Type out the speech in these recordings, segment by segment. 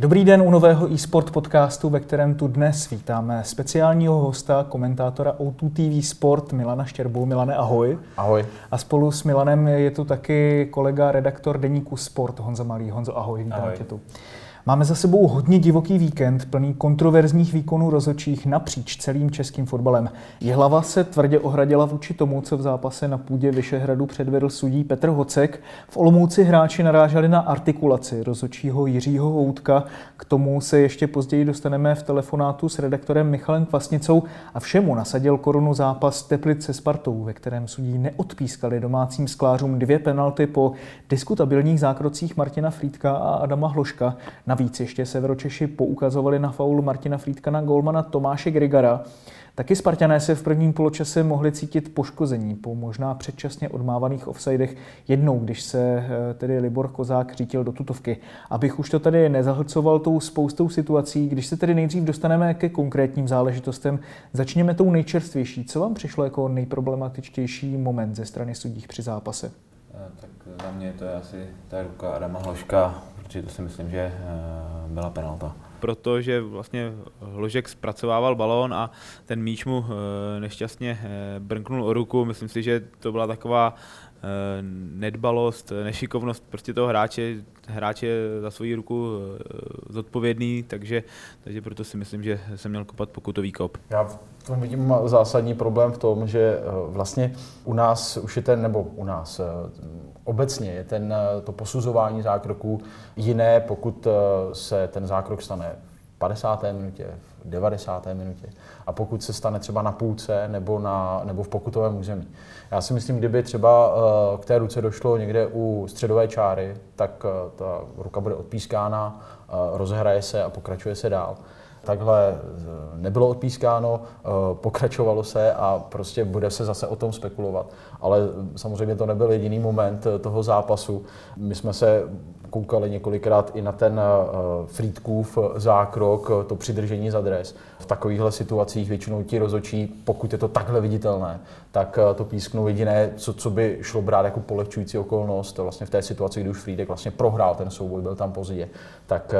Dobrý den u nového eSport podcastu, ve kterém tu dnes vítáme speciálního hosta, komentátora O2 TV Sport Milana Štěrbu. Milane, ahoj. Ahoj. A spolu s Milanem je tu taky kolega, redaktor deníku Sport Honza Malý. Honzo, ahoj, vítám ahoj. tě tu. Máme za sebou hodně divoký víkend, plný kontroverzních výkonů rozočích napříč celým českým fotbalem. Jihlava se tvrdě ohradila vůči tomu, co v zápase na půdě Vyšehradu předvedl sudí Petr Hocek. V Olomouci hráči naráželi na artikulaci rozočího Jiřího Houtka. K tomu se ještě později dostaneme v telefonátu s redaktorem Michalem Kvasnicou a všemu nasadil korunu zápas Teplice Spartou, ve kterém sudí neodpískali domácím sklářům dvě penalty po diskutabilních zákrocích Martina Frýdka a Adama Hloška. Na Navíc ještě Severočeši poukazovali na faul Martina Frýdka na golmana Tomáše Grigara. Taky Spartané se v prvním poločase mohli cítit poškození po možná předčasně odmávaných offsidech jednou, když se eh, tedy Libor Kozák řítil do tutovky. Abych už to tady nezahlcoval tou spoustou situací, když se tedy nejdřív dostaneme ke konkrétním záležitostem, začněme tou nejčerstvější. Co vám přišlo jako nejproblematičtější moment ze strany sudích při zápase? Eh, tak za mě to je asi ta ruka Adama Hloška, protože to si myslím, že eh, byla penalta. Protože vlastně Hložek zpracovával balón a ten míč mu eh, nešťastně brnknul o ruku. Myslím si, že to byla taková nedbalost, nešikovnost prostě toho hráče. Hráč je za svoji ruku zodpovědný, takže, takže proto si myslím, že jsem měl kopat pokutový kop. Já v tom vidím zásadní problém v tom, že vlastně u nás už je ten, nebo u nás, obecně je ten, eh, to posuzování zákroků jiné, pokud eh, se ten zákrok stane v 50. minutě, v 90. minutě a pokud se stane třeba na půlce nebo, na, nebo v pokutovém území. Já si myslím, kdyby třeba eh, k té ruce došlo někde u středové čáry, tak ta ruka bude odpískána, rozhraje se a pokračuje se dál takhle nebylo odpískáno, pokračovalo se a prostě bude se zase o tom spekulovat ale samozřejmě to nebyl jediný moment eh, toho zápasu. My jsme se koukali několikrát i na ten uh, Frýdkův zákrok, to přidržení za dres. V takovýchhle situacích většinou ti rozočí, pokud je to takhle viditelné, tak to písknou jediné, co, co by šlo brát jako polehčující okolnost, vlastně v té situaci, kdy už Frýdek vlastně prohrál ten souboj, byl tam pozdě, tak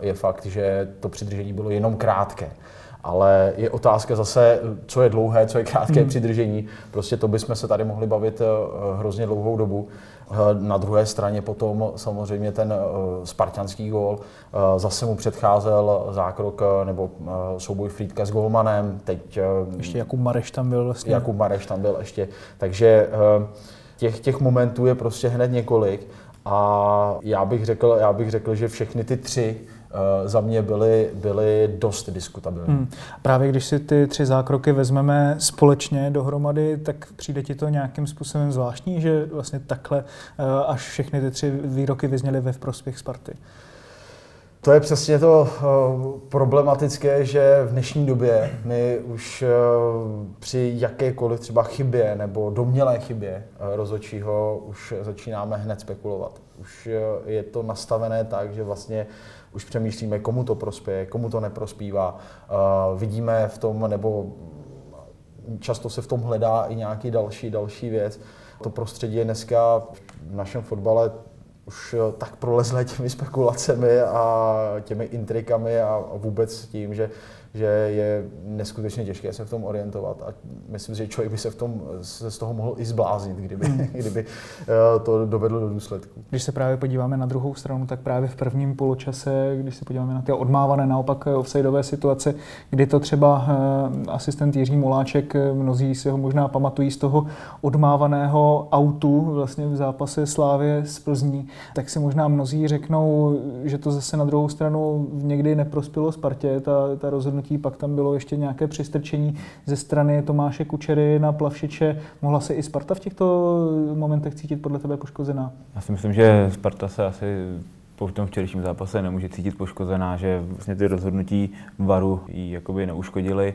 je fakt, že to přidržení bylo jenom krátké ale je otázka zase, co je dlouhé, co je krátké hmm. přidržení. Prostě to bychom se tady mohli bavit eh, hrozně dlouhou dobu. Eh, na druhé straně potom samozřejmě ten eh, spartianský gól, zase mu předcházel zákrok nebo souboj Frýdka s golmanem, teď... Ještě Jakub Mareš tam byl vlastně. Jakub Mareš tam byl ještě, takže těch, těch momentů je prostě hned několik a já bych řekl, já bych řekl, že všechny ty tři za mě byly, byly dost diskutabilní. Hmm. Právě když si ty tři zákroky vezmeme společně dohromady, tak přijde ti to nějakým způsobem zvláštní, že vlastně takhle eh, až všechny ty tři výroky vyzněly ve prospěch Sparty? To je přesně to uh, problematické, že v dnešní době my už uh, při jakékoliv třeba chybě nebo domnělé chybě uh, rozočího už začínáme hned spekulovat. Už je to nastavené tak, že vlastně už přemýšlíme, komu to prospěje, komu to neprospívá. Uh, vidíme v tom, nebo často se v tom hledá i nějaký další, další věc. To prostředí je dneska v našem fotbale už tak prolezlé těmi spekulacemi a těmi intrikami a vůbec tím, že že je neskutečně těžké se v tom orientovat a myslím si, že člověk by se, v tom, se z toho mohl i zbláznit, kdyby, hmm. kdyby eh, to dovedlo do důsledku. Když se právě podíváme na druhou stranu, tak právě v prvním poločase, když se podíváme na ty odmávané naopak offsideové situace, kdy to třeba eh, asistent Jiří Moláček, eh, mnozí si ho možná pamatují z toho odmávaného autu vlastně v zápase Slávě z Plzní, tak si možná mnozí řeknou, že to zase na druhou stranu někdy neprospělo Spartě, ta, ta rozhodnutí rozhodnutí, pak tam bylo ještě nějaké přistrčení ze strany Tomáše Kučery na Plavšiče. Mohla se i Sparta v těchto momentech cítit podle tebe poškozená? Já si myslím, že Sparta se asi po tom včerejším zápase nemůže cítit poškozená, že vlastně ty rozhodnutí varu ji jakoby neuškodily.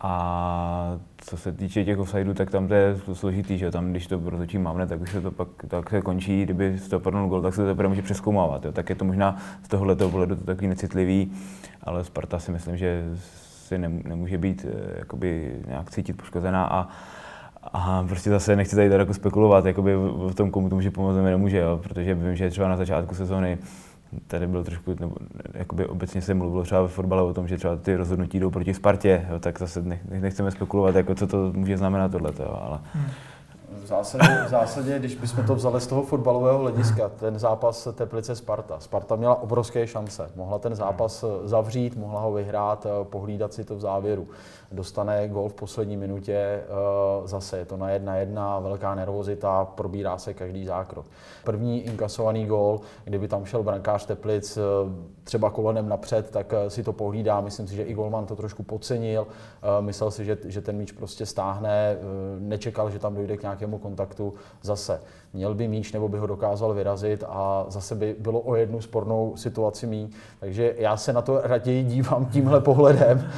A co se týče těch offsideů, tak tam to je složitý, že tam, když to rozhodčí mávne, tak už se to pak tak se končí, kdyby to padnul gol, tak se to teprve může přeskoumávat. Jo. Tak je to možná z tohoto pohledu to takový necitlivý, ale Sparta si myslím, že si nemůže být eh, jakoby nějak cítit poškozená a a prostě zase nechci tady jako spekulovat jakoby v tom, komu to může pomoct, nemůže, jo, protože vím, že třeba na začátku sezóny tady bylo trošku, nebo jakoby obecně se mluvilo třeba ve fotbale o tom, že třeba ty rozhodnutí jdou proti Spartě, jo, tak zase nechceme spekulovat, jako co to může znamenat tohle, ale... Hmm. V zásadě, v zásadě, když bychom to vzali z toho fotbalového hlediska, ten zápas Teplice Sparta. Sparta měla obrovské šance. Mohla ten zápas zavřít, mohla ho vyhrát, pohlídat si to v závěru dostane gol v poslední minutě, eh, zase je to na jedna jedna, velká nervozita, probírá se každý zákrok. První inkasovaný gol, kdyby tam šel brankář Teplic eh, třeba kolenem napřed, tak eh, si to pohlídá. Myslím si, že i golman to trošku podcenil. Myslel si, že, že ten míč prostě stáhne, nečekal, že tam dojde k nějakému kontaktu. Zase měl by míč nebo by ho dokázal vyrazit a zase by bylo o jednu spornou situaci mý. Takže já se na to raději dívám tímhle pohledem,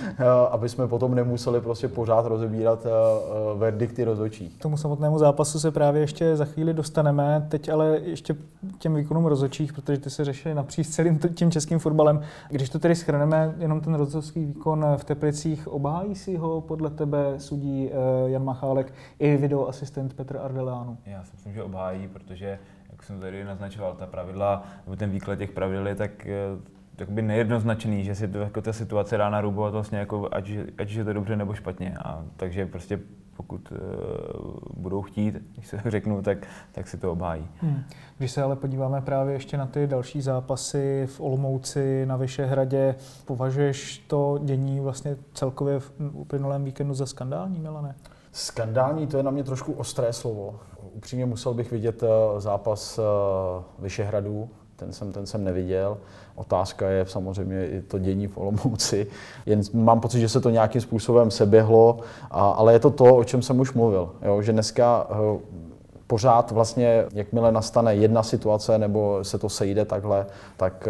aby jsme potom nemuseli prostě pořád rozebírat eh, eh, verdikty rozhodčí. K tomu samotnému zápasu se právě ještě za chvíli dostaneme. Teď ale ještě těm výkonům rozhodčích, protože ty se řešili napříč celým tím českým fotbalem. Když to tedy schrneme, jenom ten rozhodčí výkon v Teplicích, obhájí si ho podle tebe sudí eh, Jan Machálek i videoasistent Petr Ardeleánu? Já si myslím, že obhájí, protože jak jsem tady naznačoval, ta pravidla, nebo ten výklad těch pravidel je tak jakoby nejednoznačný, že si to, jako ta situace dá narubovat vlastně jako ať, ať je to dobře nebo špatně. A takže prostě pokud uh, budou chtít, když se řeknu, tak, tak si to obhájí. Hmm. Když se ale podíváme právě ještě na ty další zápasy v Olomouci, na Vyšehradě, považuješ to dění vlastně celkově v uplynulém víkendu za skandální, Milane? Skandální, to je na mě trošku ostré slovo. Upřímně musel bych vidět eh, zápas eh, Vyšehradů, ten jsem, ten jsem neviděl. Otázka je samozřejmě i to dění v Olomouci. Jen mám pocit, že se to nějakým způsobem seběhlo, a, ale je to to, o čem jsem už mluvil. Jo? Že dneska uh, pořád vlastně, jakmile nastane jedna situace nebo se to sejde takhle, tak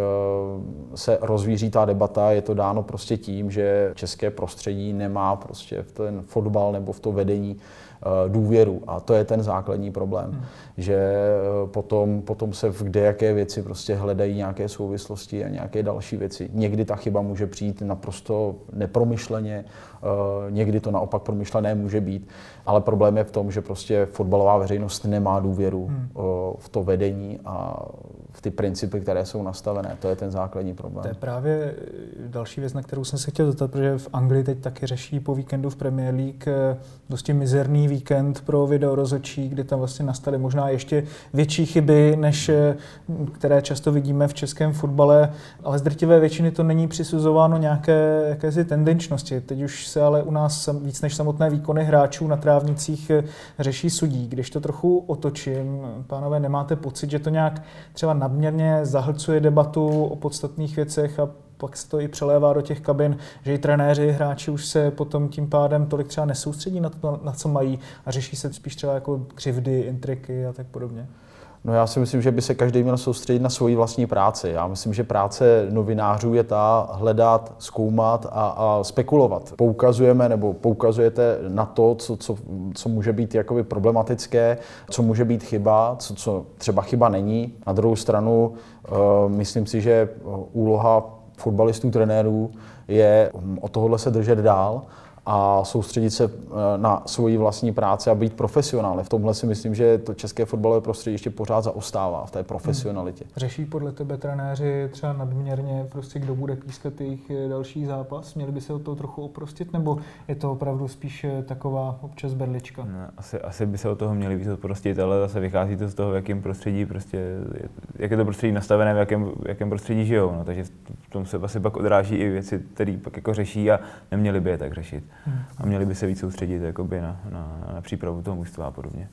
se rozvíří ta debata. Je to dáno prostě tím, že české prostředí nemá prostě v ten fotbal nebo v to vedení Eh, důvěru. A to je ten základní problém, hmm. že eh, potom, potom se v jaké věci prostě hledají nějaké souvislosti a nějaké další věci. Někdy ta chyba může přijít naprosto nepromyšleně, eh, někdy to naopak promyšlené může být, ale problém je v tom, že prostě fotbalová veřejnost nemá důvěru hmm. v to vedení a v ty principy, které jsou nastavené. To je ten základní problém. To je právě další věc, na kterou jsem se chtěl zeptat, protože v Anglii teď taky řeší po víkendu v Premier League dosti mizerný víkend pro video rozočí, kdy tam vlastně nastaly možná ještě větší chyby, než eh, které často vidíme v českém fotbale, ale z drtivé většiny to není přisuzováno nějaké jakési tendenčnosti. Teď už se ale u nás víc než samotné výkony hráčů na trávnicích eh, řeší sudí. Když to trochu otočím, pánové, nemáte pocit, že to nějak třeba nadměrně zahlcuje debatu o podstatných věcech a pak se to i přelévá do těch kabin, že i trenéři, hráči už se potom tím pádem tolik třeba nesoustředí na to, na co mají a řeší se spíš třeba jako křivdy, intriky a tak podobně. No já si myslím, že by se každý měl soustředit na svoji vlastní práci. Já myslím, že práce novinářů je ta hledat, zkoumat a, a spekulovat. Poukazujeme nebo poukazujete na to, co, co, co může být jakoby problematické, co může být chyba, co, co třeba chyba není. Na druhou stranu uh, myslím si, že úloha fotbalistů, trenérů je o tohohle se držet dál a soustředit se eh, na svoji vlastní práci a být profesionál. V tomhle si myslím, že to české fotbalové prostředí ještě pořád zaostává v té profesionalitě. Hmm. Řeší podle tebe trenéři třeba nadměrně, prostě kdo bude pískat jejich eh, další zápas? Měli by se o to trochu oprostit, nebo je to opravdu spíš eh, taková občas berlička? Ne, asi, asi by se o toho měli víc oprostit, ale zase vychází to z toho, v jakém prostředí prostě, jak je to prostředí nastavené, v jakém, v jakém prostředí žijou. No, takže v tom se asi pak odráží i věci, které pak jako řeší a neměli by je tak řešit a měli by se víc soustředit jakoby na, na, na přípravu toho mužstva a podobně.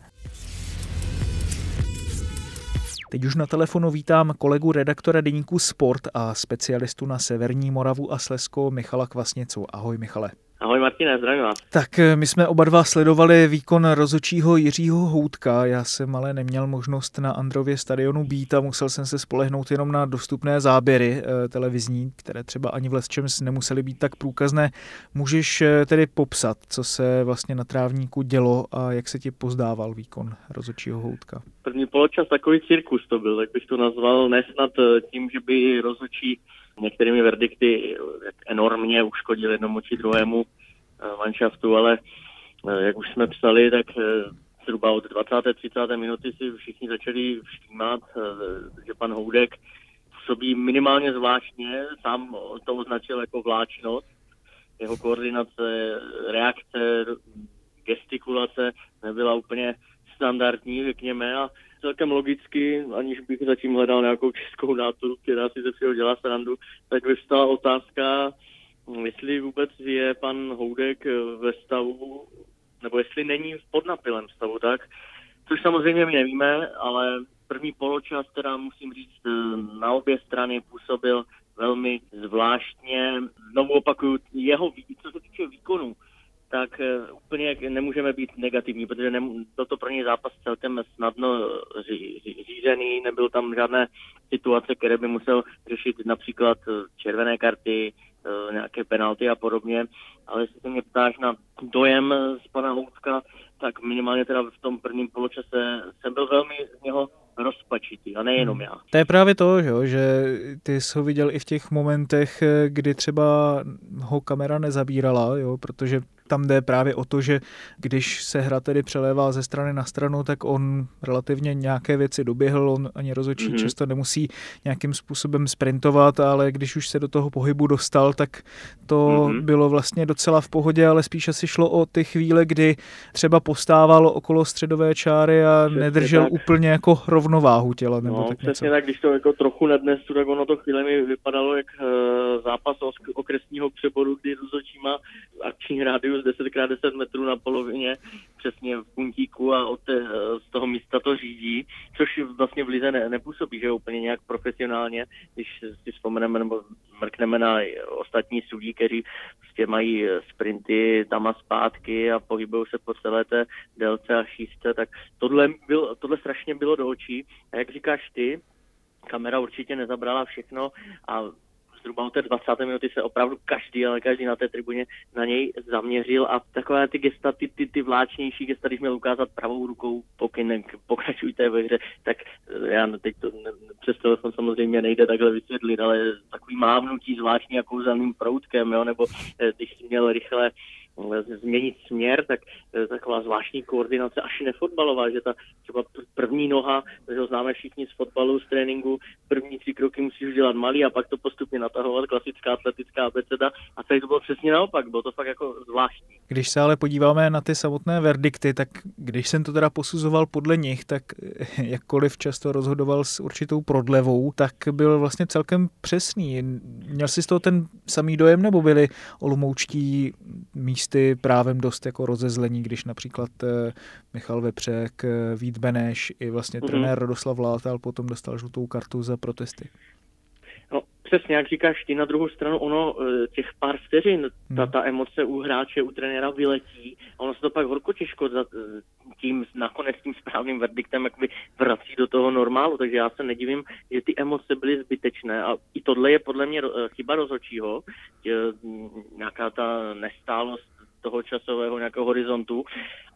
Teď už na telefonu vítám kolegu redaktora deníku Sport a specialistu na Severní Moravu a Slesko Michala Kvasnicu. Ahoj Michale. Ahoj Martine, zdravím vás. Tak eh, my jsme oba dva sledovali výkon rozočího Jiřího Houtka. Já jsem ale neměl možnost na Andrově stadionu být a musel jsem se spolehnout jenom na dostupné záběry eh, televizní, které třeba ani v Lesčems nemusely být tak průkazné. Můžeš eh, tedy popsat, co se vlastně na trávníku dělo a jak se ti pozdával výkon rozočího Houtka? První poločas takový cirkus to byl, tak bych to nazval, nesnad tím, že by rozočí některými verdikty enormně uškodil jednomu či druhému eh, manšaftu, ale eh, jak už jsme psali, tak eh, zhruba od 20. 30. minuty si všichni začali všímat, že pan Houdek působí minimálně zvláštně, sám to označil jako vláčnost. Jeho koordinace, reakce, gestikulace nebyla úplně standardní, řekněme, a celkem logicky, aniž bych zatím hledal nějakou českou nátoru, která si ze všeho dělá srandu, tak vyvstala otázka, jestli vůbec je pan Houdek ve stavu, nebo jestli není v podnapilém stavu, tak, což samozřejmě my nevíme, ale první poločas, teda musím říct, na obě strany působil velmi zvláštně. Znovu opakuju, jeho, co se týče výkonu, tak eh, úplně nemůžeme být negativní, protože ne, toto pro něj zápas celkem snadno ří, ří, řízený, nebyl tam žádné situace, které by musel řešit například eh, červené karty, eh, nějaké penalty a podobně, ale jestli se mě ptáš na dojem z pana Houska, tak minimálně teda v tom prvním poločase jsem byl velmi z něho rozpačitý a nejenom hmm. já. To je právě to, že, že ty jsi ho viděl i v těch momentech, kdy třeba ho kamera nezabírala, jo, protože tam jde právě o to, že když se hra tedy přelévá ze strany na stranu, tak on relativně nějaké věci doběhl, on ani rozočí mm-hmm. často nemusí nějakým způsobem sprintovat, ale když už se do toho pohybu dostal, tak to mm-hmm. bylo vlastně docela v pohodě, ale spíš asi šlo o ty chvíle, kdy třeba postával okolo středové čáry a přesně nedržel tak. úplně jako rovnováhu těla. Nebo no, tak přesně něco. tak, když to jako trochu nadnesu, tak ono to chvíle mi vypadalo jak uh, zápas okresního přeboru, kdy rozhodčí má akční rádius z 10x10 metrů na polovině, přesně v puntíku a od té, z toho místa to řídí, což vlastně v Lize ne, nepůsobí, že úplně nějak profesionálně, když si vzpomeneme nebo mrkneme na ostatní sudí, kteří prostě mají sprinty tam a zpátky a pohybují se po celé té délce a šířce, tak tohle, byl, tohle strašně bylo do očí. A jak říkáš ty, kamera určitě nezabrala všechno a zhruba od té 20. minuty se opravdu každý, ale každý na té tribuně na něj zaměřil a takové ty gesta, ty, ty, ty vláčnější gesta, když měl ukázat pravou rukou pokyn, pokračujte ve hře, tak eh, já teď to ne, přes telefon samozřejmě nejde takhle vysvětlit, ale takový mávnutí zvláštní jako kouzelným proutkem, jo, nebo eh, když měl rychle změnit směr, tak eh, taková zvláštní koordinace až nefotbalová, že ta třeba první noha, že ho známe všichni z fotbalu, z tréninku, první tři kroky musíš udělat malý a pak to postupně natahovat, klasická atletická abeceda a tady to bylo přesně naopak, bylo to fakt jako zvláštní. Když se ale podíváme na ty samotné verdikty, tak když jsem to teda posuzoval podle nich, tak eh, jakkoliv často rozhodoval s určitou prodlevou, tak byl vlastně celkem přesný. Měl jsi z toho ten samý dojem, nebo byli olomoučtí míst místy právem dost jako rozezlení, když například eh, Michal Vepřek, eh, Vít Beneš i vlastně mm-hmm. trenér Radoslav Látal potom dostal žlutou kartu za protesty. Přesně, jak říkáš ty, na druhou stranu ono eh, těch pár vteřin, ta, mhm. ta emoce u hráče, u trenéra vyletí a ono se to pak horko těžko za tím nakonec tím správným verdiktem jakoby vrací do toho normálu, takže já se nedivím, že ty emoce byly zbytečné a i tohle je podle mě chyba rozhodčího, nějaká ta nestálost toho časového nějakého horizontu.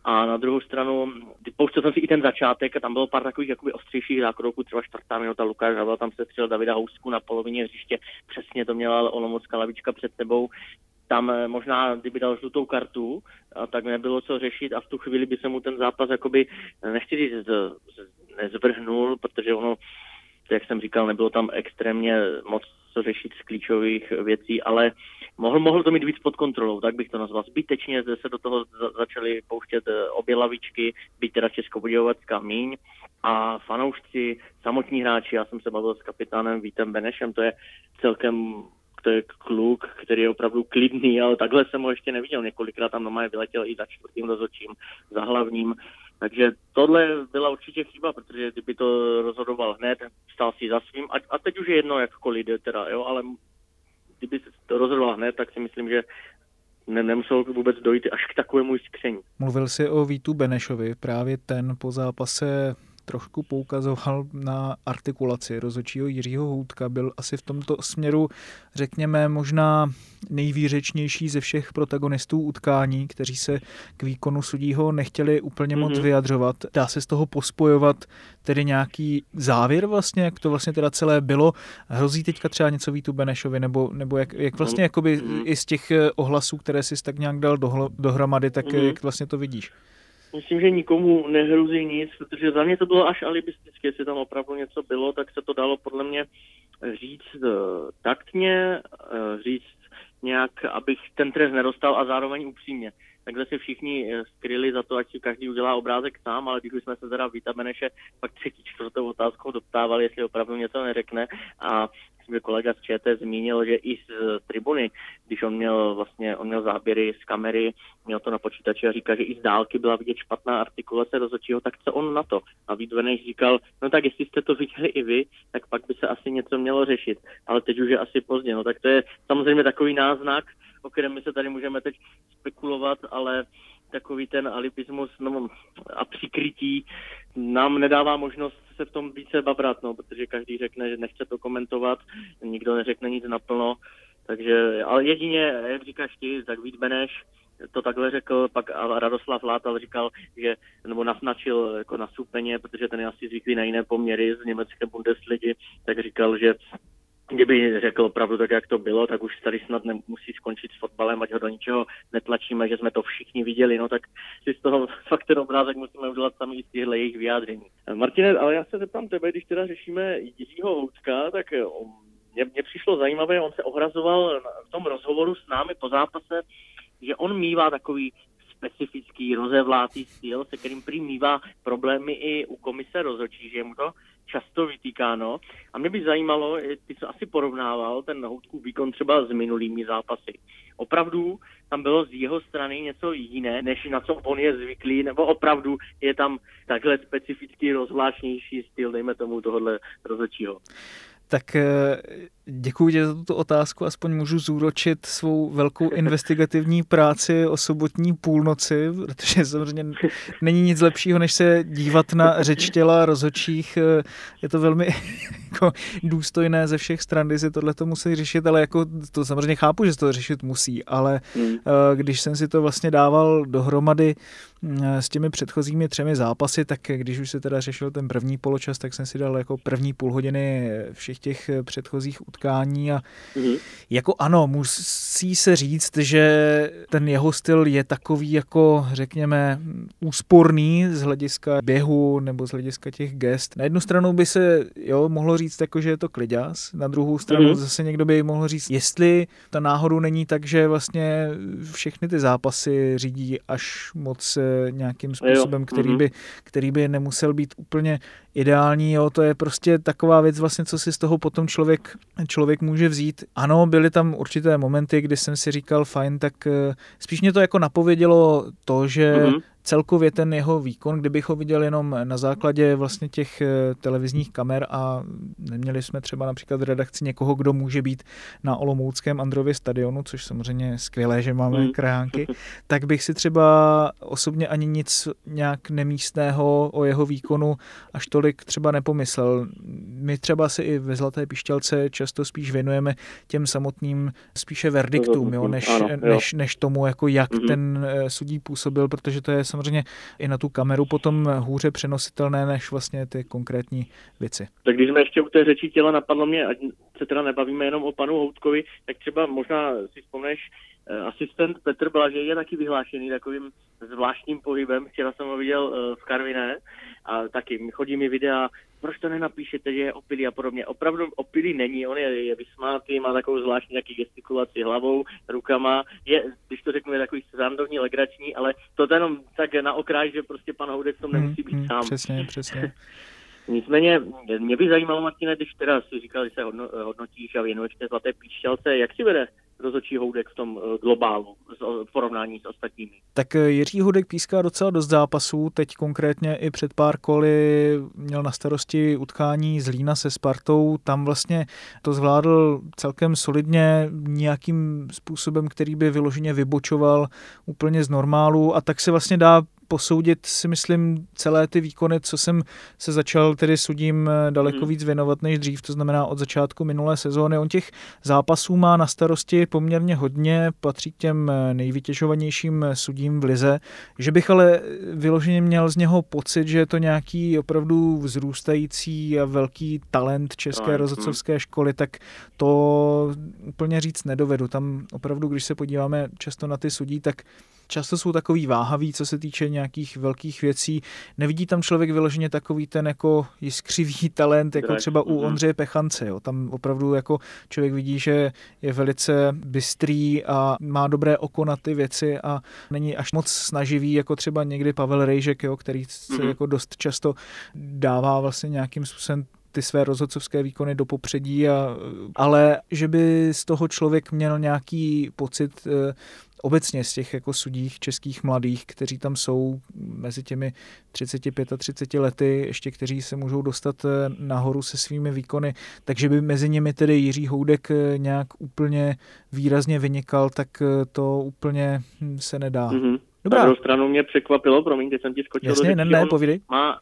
A na druhou stranu, pouštěl jsem si i ten začátek a tam bylo pár takových jakoby ostřejších zákroků, třeba čtvrtá minuta Lukáš Havel tam se střel Davida Housku na polovině hřiště, přesně to měla Olomoucká lavička před sebou, tam eh, možná, kdyby dal žlutou kartu, tak nebylo co řešit a v tu chvíli by se mu ten zápas jakoby, nechci říct, z, z, nezvrhnul, protože ono, jak jsem říkal, nebylo tam extrémně moc co řešit z klíčových věcí, ale mohl, mohl to mít víc pod kontrolou, tak bych to nazval. Zbytečně se do toho za, začaly pouštět eh, obě lavičky, byť teda Českobudějovacká míň a fanoušci, samotní hráči, já jsem se bavil s kapitánem Vítem Benešem, to je celkem to je kluk, který je opravdu klidný, ale takhle jsem ho ještě neviděl. Několikrát tam doma vyletěl i za čtvrtým rozhodčím, za hlavním. Takže tohle byla určitě chyba, protože kdyby to rozhodoval hned, stál si za svým. A, a teď už je jedno, jakkoliv jde teda, jo, ale kdyby se to rozhodoval hned, tak si myslím, že ne, nemuselo vůbec dojít až k takovému skření. Mluvil jsi o Vítu Benešovi, právě ten po zápase trošku poukazoval na artikulaci rozhodčího Jiřího Hůdka. Byl asi v tomto směru, řekněme, možná nejvýřečnější ze všech protagonistů utkání, kteří se k výkonu sudího nechtěli úplně moc mm-hmm. vyjadřovat. Dá se z toho pospojovat tedy nějaký závěr vlastně, jak to vlastně teda celé bylo. Hrozí teďka třeba něco Vítu Benešovi, nebo, nebo jak, jak vlastně mm-hmm. jakoby i z těch ohlasů, které si tak nějak dal dohromady, tak mm-hmm. jak vlastně to vidíš? Myslím, že nikomu nehrozí nic, protože za mě to bylo až alibistické, jestli tam opravdu něco bylo, tak se to dalo podle mě říct uh, taktně, uh, říct nějak, abych ten trest nedostal a zároveň upřímně. Takhle se všichni eh, skryli za to, ať si každý udělá obrázek sám, ale když jsme se teda Víta Beneše pak třetí, čtvrtou otázkou doptávali, jestli opravdu něco neřekne a myslím, že kolega z ČT zmínil, že i z tribuny, když on měl vlastně, on měl záběry z kamery, měl to na počítači a říká, že i z dálky byla vidět špatná artikulace rozhodčího, tak co on na to? A Vít říkal, no tak jestli jste to viděli i vy, tak pak by se asi něco mělo řešit, ale teď už je asi pozdě. No tak to je samozřejmě takový náznak, o kterém my se tady můžeme teď spekulovat, ale takový ten alipismus no, a přikrytí nám nedává možnost se v tom více babrat, no, protože každý řekne, že nechce to komentovat, nikdo neřekne nic naplno, takže, ale jedině, jak říkáš ty, tak Vít Beneš, to takhle řekl, pak Radoslav Látal říkal, že, nebo naznačil jako na supeně, protože ten je asi zvyklý na jiné poměry z německé Bundesligy, tak říkal, že kdyby řekl opravdu tak, jak to bylo, tak už tady snad nemusí skončit s fotbalem, ať ho do ničeho netlačíme, že jsme to všichni viděli, no tak si z toho fakt ten obrázek musíme udělat sami z těchto jejich vyjádření. Martine, ale já se zeptám tebe, když teda řešíme Jiřího Houtka, tak eh, mě, mě přišlo zajímavé, on se ohrazoval v tom rozhovoru s námi po zápase, že on mývá takový specifický rozevlátý styl, se kterým prý mývá problémy i u komise rozhodčí, že mu to často vytýkáno. A mě by zajímalo, ty jsi asi porovnával ten Houtkův výkon třeba s minulými zápasy. Opravdu tam bylo z jeho strany něco jiné, než na co on je zvyklý, nebo opravdu je tam takhle specifický rozvláštnější styl, dejme tomu tohohle rozhodčího? Tak eh, Děkuji ti za tuto otázku, aspoň můžu zúročit svou velkou investigativní práci o sobotní půlnoci, protože samozřejmě není nic lepšího, než se dívat na řeč těla rozhodčích. Je to velmi jako důstojné ze všech stran, kdy si tohle to musí řešit, ale jako to samozřejmě chápu, že se to řešit musí, ale hmm. Eh, když jsem si to vlastně dával dohromady eh, s těmi předchozími třemi zápasy, tak když už se teda řešil ten první poločas, tak jsem si dal jako první půl hodiny všech těch předchozích utkání a mm-hmm. jako ano, musí se říct, že ten jeho styl je takový jako řekněme úsporný z hlediska běhu nebo z hlediska těch gest. Na jednu stranu by se jo, mohlo říct jako, že je to kliďas, na druhou stranu mm-hmm. zase někdo by mohl říct, jestli ta náhodou není tak, že vlastně všechny ty zápasy řídí až moc eh, nějakým způsobem, který mhm. by, který by nemusel být úplně ideální, jo, to je prostě taková věc vlastně, co si z toho potom člověk, člověk může vzít. Ano, byly tam určité momenty, kdy jsem si říkal, fajn, tak eh, spíš mě to jako napovědělo to, že mm-hmm celkově ten jeho výkon, kdybych ho viděl jenom na základě vlastně těch eh, televizních kamer a neměli jsme třeba například v redakci někoho, kdo může být na Olomouckém Andrově stadionu, což samozřejmě je skvělé, že máme mm. krajánky, tak bych si třeba osobně ani nic nějak nemístného o jeho výkonu až tolik třeba nepomyslel. My třeba si i ve Zlaté pišťalce často spíš věnujeme těm samotným spíše verdiktům, jo, než, ano, jo. než, než tomu, jako jak mm-hmm. ten eh, sudí působil, protože to je samozřejmě i na tu kameru potom hůře přenositelné než vlastně ty konkrétní věci. Tak když jsme ještě u té řeči těla, napadlo mě, ať se teda nebavíme jenom o panu Houtkovi, tak třeba možná si vzpomneš, eh, asistent Petr Blažej je taky vyhlášený takovým zvláštním pohybem. Včera jsem ho viděl eh, v Karviné a taky chodí mi videa, proč to nenapíšete, že je opilý a podobně. Opravdu opilý není, on je, je vysmátý, má takovou zvláštní nějaký gestikulaci hlavou, rukama, je, když to řeknu, je takový srandovní, legrační, ale to jenom tak na okraj, že prostě pan Houdek tom nemusí být mm, sám. Přesně, přesně. Nicméně mě by zajímalo, Martine, když teda si říkal, že se hodno, hodnotíš a věnuješ té zlaté píšťalce, jak si vede rozhodčí Houdek v tom eh, globálu v porovnání s ostatními. Tak eh, Jiří Houdek píská docela dost zápasů, teď konkrétně i před pár koly měl na starosti utkání z Lína se Spartou, tam vlastně to zvládl celkem solidně nějakým způsobem, který by vyloženě vybočoval úplně z normálu a tak se vlastně dá posoudit si myslím celé ty výkony, co jsem se začal tedy sudím eh, daleko hmm. víc věnovat než dřív, to znamená od začátku minulé sezóny. On těch zápasů má na starosti poměrně hodně, patří k těm eh, nejvytěžovanějším eh, sudím v lize, že bych ale vyloženě měl z něho pocit, že je to nějaký opravdu vzrůstající a velký talent české no, rozhodcovské školy, tak to úplně říct nedovedu. Tam opravdu, když se podíváme často na ty sudí, tak často jsou takový váhavý, co se týče nějakých velkých věcí. Nevidí tam člověk vyloženě takový ten jako jiskřivý talent, jako třeba u mhm. Ondřeje Pechance. Jo. Tam opravdu jako člověk vidí, že je velice bystrý a má dobré oko na ty věci a není až moc snaživý, jako třeba někdy Pavel Rejžek, jo, který se mm-hmm. jako dost často dává vlastně nějakým způsobem ty své rozhodcovské výkony do popředí, a, ale že by z toho člověk měl nějaký pocit eh, obecně z těch jako sudích českých mladých, kteří tam jsou mezi těmi 35 a 30 lety, ještě kteří se můžou dostat eh, nahoru se svými výkony, takže by mezi nimi tedy Jiří Houdek eh, nějak úplně výrazně vynikal, tak to úplně hm, se nedá. Mm-hmm. Dobrá. Na druhou stranu mě překvapilo, promiň, když jsem ti skočil Jasně, do ne, ne, povídej. Má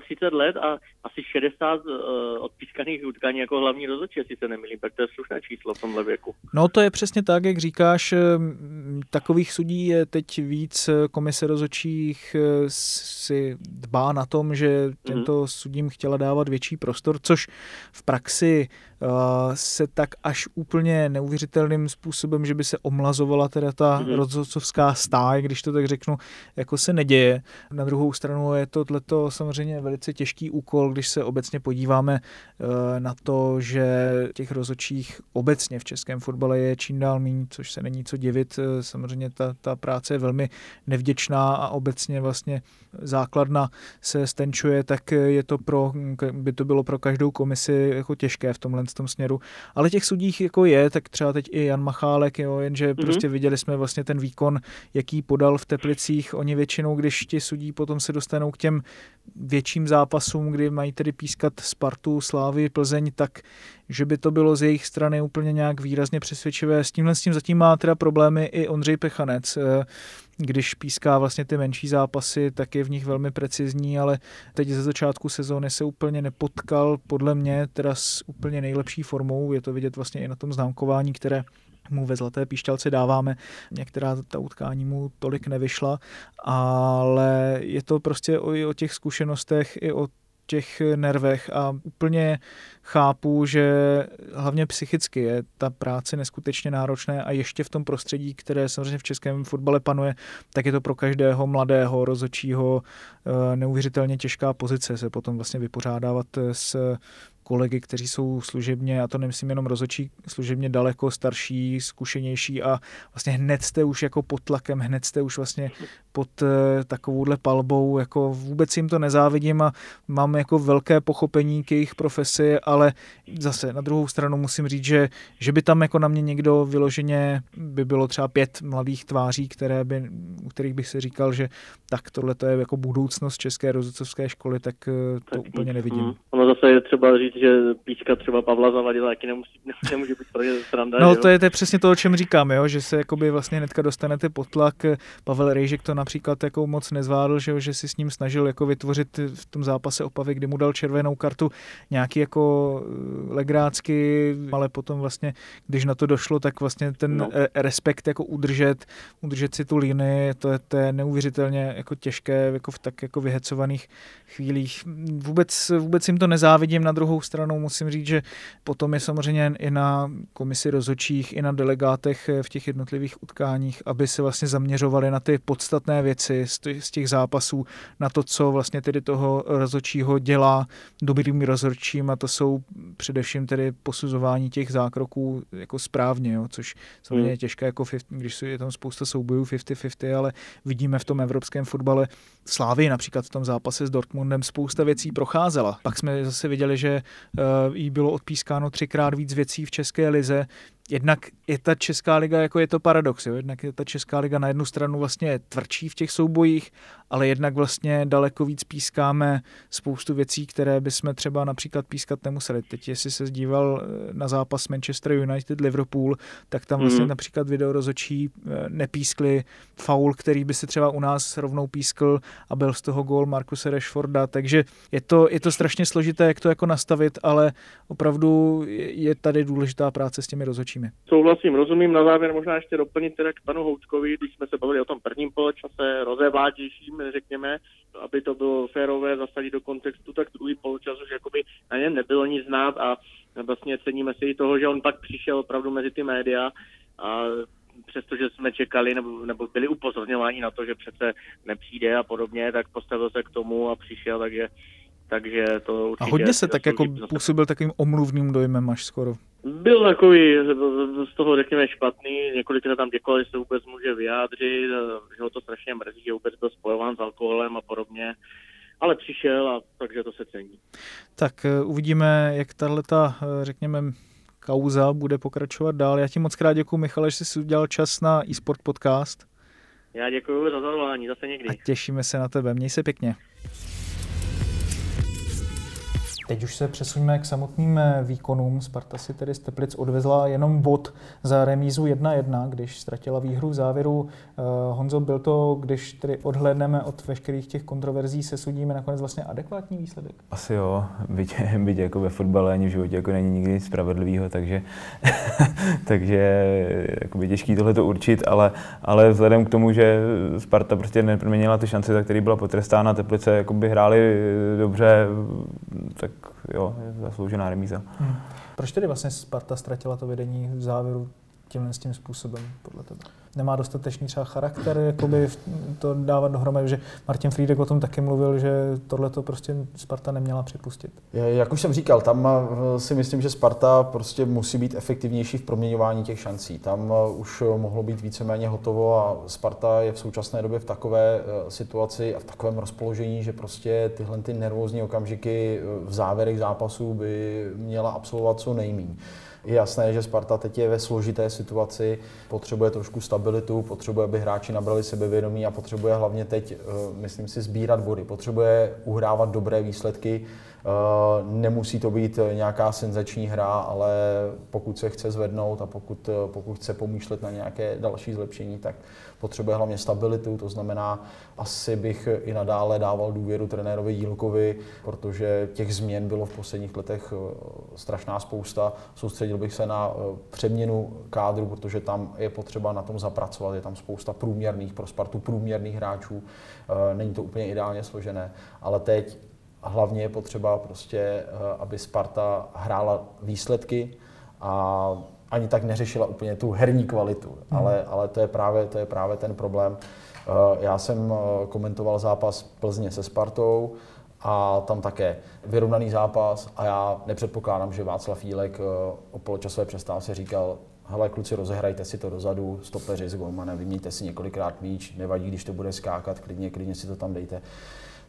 31 let a asi 60 uh, eh, odpískaných utkání jako hlavní rozhodčí, jestli se nemýlím, tak to je slušné číslo v tomhle věku. No to je přesně tak, jak říkáš, eh, takových sudí je teď víc, komise rozhodčích eh, si dbá na tom, že těmto mm-hmm. sudím chtěla dávat větší prostor, což v praxi se tak až úplně neuvěřitelným způsobem, že by se omlazovala teda ta mm-hmm. rozhodcovská stáj, když to tak řeknu, jako se neděje. Na druhou stranu je to tohleto samozřejmě velice těžký úkol, když se obecně podíváme e, na to, že těch rozhodčích obecně v českém fotbale je čím dál méně, což se není co divit. E, samozřejmě ta, ta práce je velmi nevděčná a obecně vlastně základna se stenčuje, tak je to pro, by to bylo pro každou komisi jako těžké v tomhle tom směru. Ale těch sudích jako je, tak třeba teď i Jan Machálek, jo, jenže mm-hmm. prostě viděli jsme vlastně ten výkon, jaký podal v Teplicích. Oni většinou, když ti sudí potom se dostanou k těm větším zápasům, kdy mají tedy pískat Spartu, Slávy, Plzeň, tak že by to bylo z jejich strany úplně nějak výrazně přesvědčivé. S tímhle s tím zatím má teda problémy i Ondřej Pechanec. Když píská vlastně ty menší zápasy, tak je v nich velmi precizní, ale teď ze začátku sezóny se úplně nepotkal, podle mě teda s úplně nejlepší formou, je to vidět vlastně i na tom známkování, které mu ve Zlaté píšťalce dáváme. Některá ta utkání mu tolik nevyšla, ale je to prostě o, i o těch zkušenostech, i o těch nervech a úplně chápu, že hlavně psychicky je ta práce neskutečně náročné a ještě v tom prostředí, které samozřejmě v českém fotbale panuje, tak je to pro každého mladého rozhodčího eh, neuvěřitelně těžká pozice se potom vlastně vypořádávat s kolegy, kteří jsou služebně, a to nemyslím jenom rozočí, služebně daleko starší, zkušenější a vlastně hned jste už jako pod tlakem, hned jste už vlastně pod eh, takovouhle palbou, jako vůbec jim to nezávidím a mám jako velké pochopení k jejich profesi, ale zase na druhou stranu musím říct, že, že by tam jako na mě někdo vyloženě by bylo třeba pět mladých tváří, které by, u kterých bych si říkal, že tak tohle to je jako budoucnost české rozhodcovské školy, tak eh, to tak úplně nevidím. Mm. Ono zase je třeba říct, že píska třeba Pavla Zavadila taky nemusí, nemůže být pro sranda. No to je, to je přesně to, o čem říkám, jo? že se jakoby vlastně hnedka dostanete pod tlak. Pavel Rejžek to například jako moc nezvládl, že, že si s ním snažil jako vytvořit v tom zápase Opavy, kdy mu dal červenou kartu nějaký jako eh, legrácky, ale potom vlastně, když na to došlo, tak vlastně ten no. Eh, respekt jako udržet, udržet si tu linii, to je, to je neuvěřitelně jako těžké jako v tak jako vyhecovaných chvílích. Vůbec, vůbec jim to nezávidím, na druhou stranu musím říct, že potom je samozřejmě i na komisi rozhodčích, i na delegátech v těch jednotlivých utkáních, aby se vlastně zaměřovali na ty podstatné věci z těch zápasů, na to, co vlastně tedy toho rozhodčího dělá dobrým rozhodčím a to jsou především tedy posuzování těch zákroků jako správně, jo, což samozřejmě je hmm. těžké, jako 50, když je tam spousta soubojů 50-50, ale vidíme v tom evropském fotbale Slávy například v tom zápase s Dortmundem spousta věcí procházela. Pak jsme zase viděli, že uh, jí bylo odpískáno třikrát víc věcí v České lize, jednak je ta Česká liga, jako je to paradox, jo? jednak je ta Česká liga na jednu stranu vlastně tvrdší v těch soubojích, ale jednak vlastně daleko víc pískáme spoustu věcí, které bychom třeba například pískat nemuseli. Teď, jestli se zdíval eh, na zápas Manchester United Liverpool, tak tam vlastně mm. například video rozočí eh, nepískli faul, který by se třeba u nás rovnou pískl a byl z toho gól Markuse Rashforda, takže je to, je to strašně složité, jak to jako nastavit, ale opravdu je tady důležitá práce s těmi rozočími. Souhlasím, rozumím. Na závěr možná ještě doplnit teda k panu Houčkovi, když jsme se bavili o tom prvním poločase, rozevládějším, řekněme, aby to bylo férové zasadit do kontextu, tak druhý poločas už jakoby na něm nebylo nic znát a vlastně ceníme si i toho, že on pak přišel opravdu mezi ty média a přestože jsme čekali nebo, nebo byli upozorňováni na to, že přece nepřijde a podobně, tak postavil se k tomu a přišel, takže takže to určitě... A hodně se tak jako působil takovým omluvným dojmem až skoro. Byl takový z toho, řekněme, špatný. Několikrát tam děkoval, že se vůbec může vyjádřit, že ho to strašně mrzí, že vůbec byl spojován s alkoholem a podobně. Ale přišel a takže to se cení. Tak eh, uvidíme, jak tahle ta, eh, řekněme, kauza bude pokračovat dál. Já ti moc krát děkuji, Michale, že jsi udělal čas na eSport podcast. Já děkuji za zavolání, zase někdy. A těšíme se na tebe. Měj se pěkně. Teď už se přesuneme k samotným eh, výkonům. Sparta si tedy z Teplic odvezla jenom bod za remízu 1-1, když ztratila výhru v závěru. Eh, Honzo, byl to, když tedy odhlédneme od veškerých těch kontroverzí, se sudíme nakonec vlastně adekvátní výsledek? Asi jo, byť, byť jako ve fotbale ani v životě jako není nikdy nic spravedlivého, takže, takže by těžký tohle to určit, ale, ale vzhledem k tomu, že Sparta prostě neproměnila ty šance, za který byla potrestána, Teplice jakoby hráli dobře, tak jo, je zasloužená remíza. Hmm. Proč tedy vlastně Sparta ztratila to vedení v závěru tímhle s tím způsobem, podle tebe? Nemá dostatečný třeba charakter, jakoby to dávat dohromady, že Martin Friedek o tom taky mluvil, že tohle to prostě Sparta neměla připustit. Jak už jsem říkal, tam eh, si myslím, že Sparta prostě musí být efektivnější v proměňování těch šancí. Tam eh, už mohlo být víceméně hotovo a Sparta je v současné době v takové eh, situaci a v takovém rozpoložení, že prostě tyhle ty nervózní okamžiky v závěrech zápasů by měla absolvovat co nejméně. Je jasné, že Sparta teď je ve složité situaci, potřebuje trošku stabilitu, potřebuje, aby hráči nabrali sebevědomí a potřebuje hlavně teď, eh, myslím si, sbírat body. Potřebuje uhrávat dobré výsledky, nemusí to být nějaká senzační hra, ale pokud se chce zvednout a pokud, eh, pokud chce pomýšlet na nějaké další zlepšení, tak potřebuje hlavně stabilitu, to znamená, asi bych i nadále dával důvěru trenérovi Jílkovi, protože těch změn bylo v posledních letech eh, strašná spousta. Soustředil bych se na přeměnu kádru, protože tam je potřeba na tom zapracovat. Je tam spousta průměrných, pro Spartu průměrných hráčů. Není to úplně ideálně složené, ale teď hlavně je potřeba prostě, eh, aby Sparta hrála výsledky a ani tak neřešila úplně tu herní kvalitu, hmm. ale, ale to, je právě, to je právě ten problém. Eh, já jsem eh, komentoval zápas Plzně se Spartou a tam také vyrovnaný zápas a já nepředpokládám, že Václav Fílek o poločasové přestávce říkal, hele kluci, rozehrajte si to dozadu, stopeři s golmanem, vyměňte si několikrát míč, nevadí, když to bude skákat, klidně, klidně si to tam dejte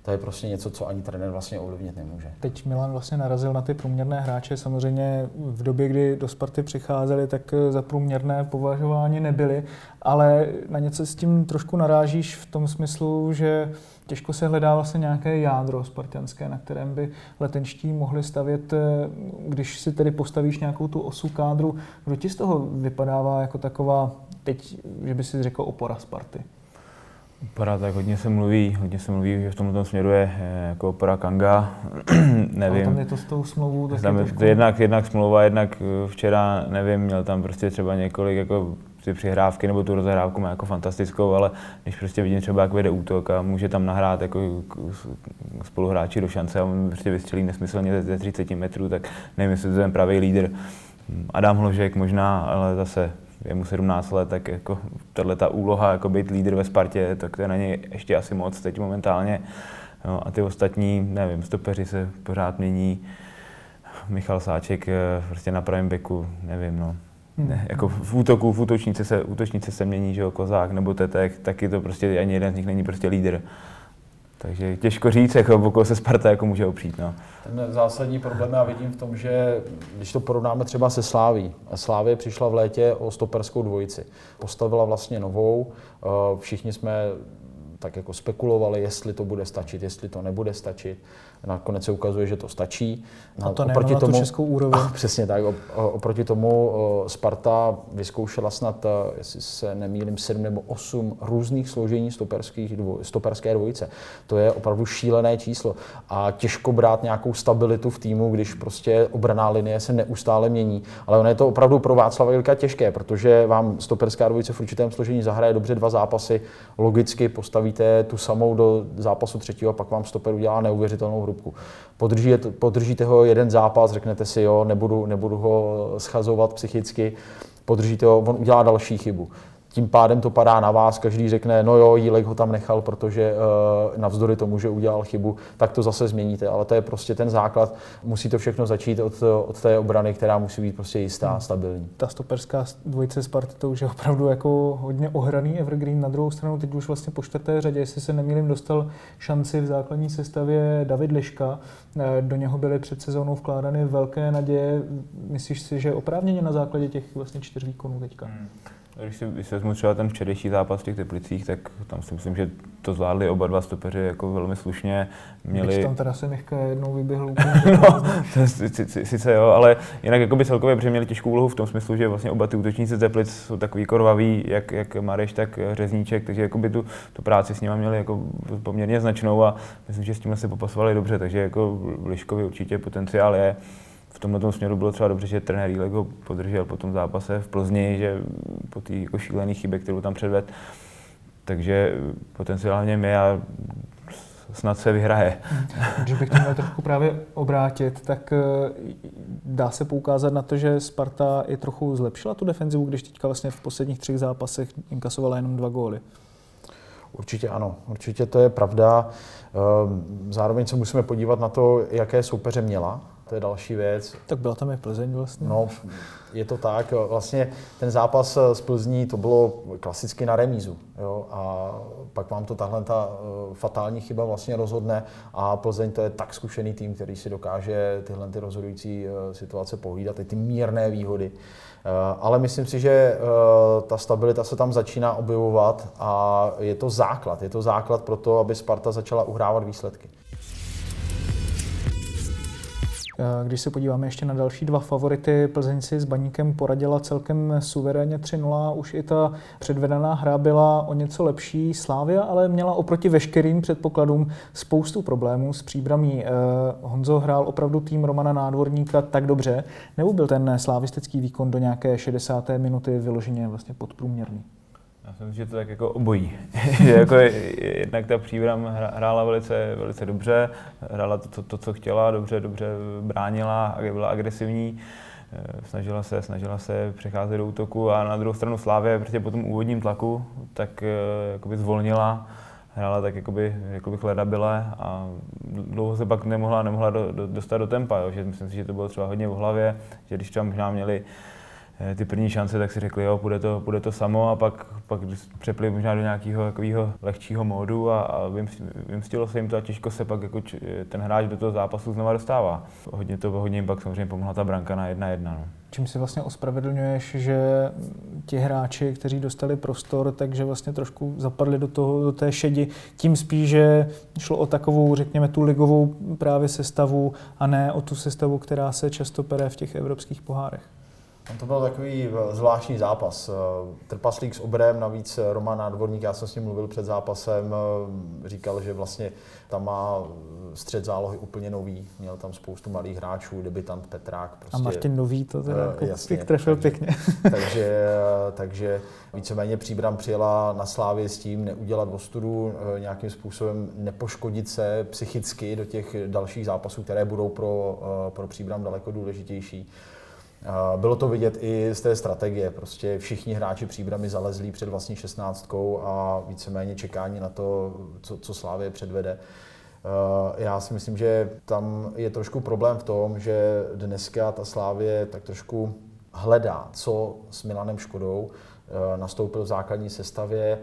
to je prostě něco, co ani trenér vlastně ovlivnit nemůže. Teď Milan vlastně narazil na ty průměrné hráče. Samozřejmě v době, kdy do Sparty přicházeli, tak za průměrné považování nebyli, ale na něco s tím trošku narážíš v tom smyslu, že těžko se hledá vlastně nějaké jádro spartianské, na kterém by letenští mohli stavět, když si tedy postavíš nějakou tu osu kádru. Kdo ti z toho vypadává jako taková, teď, že by si řekl opora Sparty? Opera, tak hodně se mluví, hodně se mluví, že v tomto směru je jako opera Kanga, nevím. Ale tam je to s tou smlouvou taky tam je, trošku... jednak, jednak smlouva, jednak eh, včera, nevím, měl tam prostě třeba několik jako ty přihrávky nebo tu rozehrávku má jako fantastickou, ale když prostě vidím třeba, jak vede útok a může tam nahrát jako spoluhráči do šance a on prostě vystřelí nesmyslně ze 30 metrů, tak nevím, jestli to je ten pravý lídr. Adam Hložek možná, ale zase je mu 17 let, tak jako tahle ta úloha jako být lídr ve Spartě, tak to je na něj ještě asi moc teď momentálně. No, a ty ostatní, nevím, stopeři se pořád mění. Michal Sáček eh, prostě na pravém beku, nevím, no. Hmm. Ne, jako v útoku, v útočnici se, útočnici se mění, že jo, Kozák nebo Tetek, taky to prostě ani jeden z nich není prostě lídr. Takže těžko říct, jako pokud se Sparta jako může opřít. No. Ten zásadní problém já vidím v tom, že když to porovnáme třeba se Sláví, Slávě přišla v létě o stoperskou dvojici. Postavila vlastně novou, všichni jsme tak jako spekulovali, jestli to bude stačit, jestli to nebude stačit. Nakonec se ukazuje, že to stačí. A to oproti tomu, tu českou úroveň. Přesně tak. Oproti tomu Sparta vyzkoušela snad, jestli se nemýlím, sedm nebo osm různých složení stoperských stoperské dvojice. To je opravdu šílené číslo. A těžko brát nějakou stabilitu v týmu, když prostě obraná linie se neustále mění. Ale ono je to opravdu pro Václava Ilka těžké, protože vám stoperská dvojice v určitém složení zahraje dobře dva zápasy, logicky postavíte tu samou do zápasu třetího a pak vám stoper udělá neuvěřitelnou hrubku. Podržíte, podržíte ho jeden zápas, řeknete si, jo, nebudu, nebudu ho schazovat psychicky, podržíte ho, on udělá další chybu tím pádem to padá na vás, každý řekne, no jo, Jílek ho tam nechal, protože uh, navzdory tomu, že udělal chybu, tak to zase změníte. Ale to je prostě ten základ. Musí to všechno začít od, od té obrany, která musí být prostě jistá, hmm. stabilní. Ta stoperská dvojice Sparty to už je opravdu jako hodně ohraný evergreen. Na druhou stranu teď už vlastně po čtvrté řadě, jestli se nemýlím, dostal šanci v základní sestavě David Liška. Eh, do něho byly před sezónou vkládány velké naděje. Myslíš si, že oprávněně na základě těch vlastně čtyř výkonů teďka? Hmm. Když si, když si vezmu třeba ten včerejší zápas v těch Teplicích, tak tam si myslím, že to zvládli oba dva stopeři jako velmi slušně. Měli... Když tam teda se Michka jednou vyběhl no, to sice jo, ale jinak jako by celkově, protože měli těžkou úlohu v tom smyslu, že vlastně oba ty útočníci z Teplic jsou takový korvaví, jak, jak Mareš, tak Řezníček, takže jako by tu, tu práci s nimi měli jako poměrně značnou a myslím, že s tím se popasovali dobře, takže jako Liškovi určitě potenciál je v tomhle směru bylo třeba dobře, že trenér Jílek ho podržel po tom zápase v Plzni, že po té jako šílené chybě, kterou tam předved. Takže potenciálně mě a snad se vyhraje. Když bych to měl trochu právě obrátit, tak eh, dá se poukázat na to, že Sparta i trochu zlepšila tu defenzivu, když teďka vlastně v posledních třech zápasech inkasovala jenom dva góly. Určitě ano, určitě to je pravda. Ehm, zároveň se musíme podívat na to, jaké soupeře měla to je další věc. Tak byla tam i Plzeň vlastně. No, je to tak. Vlastně ten zápas s Plzní, to bylo klasicky na remízu. Jo? A pak vám to tahle ta eh, fatální chyba vlastně rozhodne a Plzeň to je tak zkušený tým, který si dokáže tyhle ty rozhodující eh, situace pohlídat, ty mírné výhody. Eh, ale myslím si, že ta stabilita se tam začíná objevovat a je to základ. Je to základ pro to, aby Sparta začala uhrávat výsledky. Eh, když se podíváme ještě na další dva favority, Plzeň si s Baníkem poradila celkem suverénně 3-0. Už i ta předvedená hra byla o něco lepší. Slávia ale měla oproti veškerým předpokladům spoustu problémů s příbramí. Eh, Honzo hrál opravdu tým Romana Nádvorníka tak dobře, nebo byl ten slávistický výkon do nějaké 60. minuty vyloženě vlastně podprůměrný? Já si myslím, že to tak jako obojí. jako jednak ta příbram hrála velice, velice dobře, hrála to, to, to, co chtěla, dobře, dobře bránila, byla agresivní, eh, snažila se, snažila se přecházet do útoku a na druhou stranu Slávě, protože po tom úvodním tlaku, tak eh, jakoby zvolnila, hrála tak jakoby, jakoby chledabile a dlouho se pak nemohla, nemohla do, do, dostat do tempa, jo. že myslím si, že to bylo třeba hodně v hlavě, že když třeba možná měli ty první šance, tak si řekli, jo, bude to, bude to samo a pak, pak přepli možná do nějakého takového lehčího módu a, a vymstilo se jim to a těžko se pak jako ten hráč do toho zápasu znova dostává. Hodně to hodně jim pak samozřejmě pomohla ta branka na jedna jedna. No. Čím si vlastně ospravedlňuješ, že ti hráči, kteří dostali prostor, takže vlastně trošku zapadli do, toho, do té šedi, tím spíš, že šlo o takovou, řekněme, tu ligovou právě sestavu a ne o tu sestavu, která se často pere v těch evropských pohárech. To byl takový eh, zvláštní zápas. Eh, trpaslík s obrem, navíc eh, Roman Nádvorník, já jsem s ním mluvil před zápasem, říkal, že vlastně tam má střed zálohy úplně nový, měl tam spoustu malých hráčů, debitant Petrák. Prostě, a Martin Nový to teda jako jasně, trefil takže, pěkně. takže, takže víceméně Příbram přijela na Slávě s tím neudělat ostudu, nějakým způsobem nepoškodit se psychicky do těch dalších zápasů, které budou pro, pro Příbram daleko důležitější. Bylo to vidět i z té strategie. Prostě všichni hráči příbramy zalezlí před vlastní šestnáctkou a víceméně čekání na to, co, co Slávě předvede. Já si myslím, že tam je trošku problém v tom, že dneska ta Slávě tak trošku hledá, co s Milanem Škodou. Nastoupil v základní sestavě,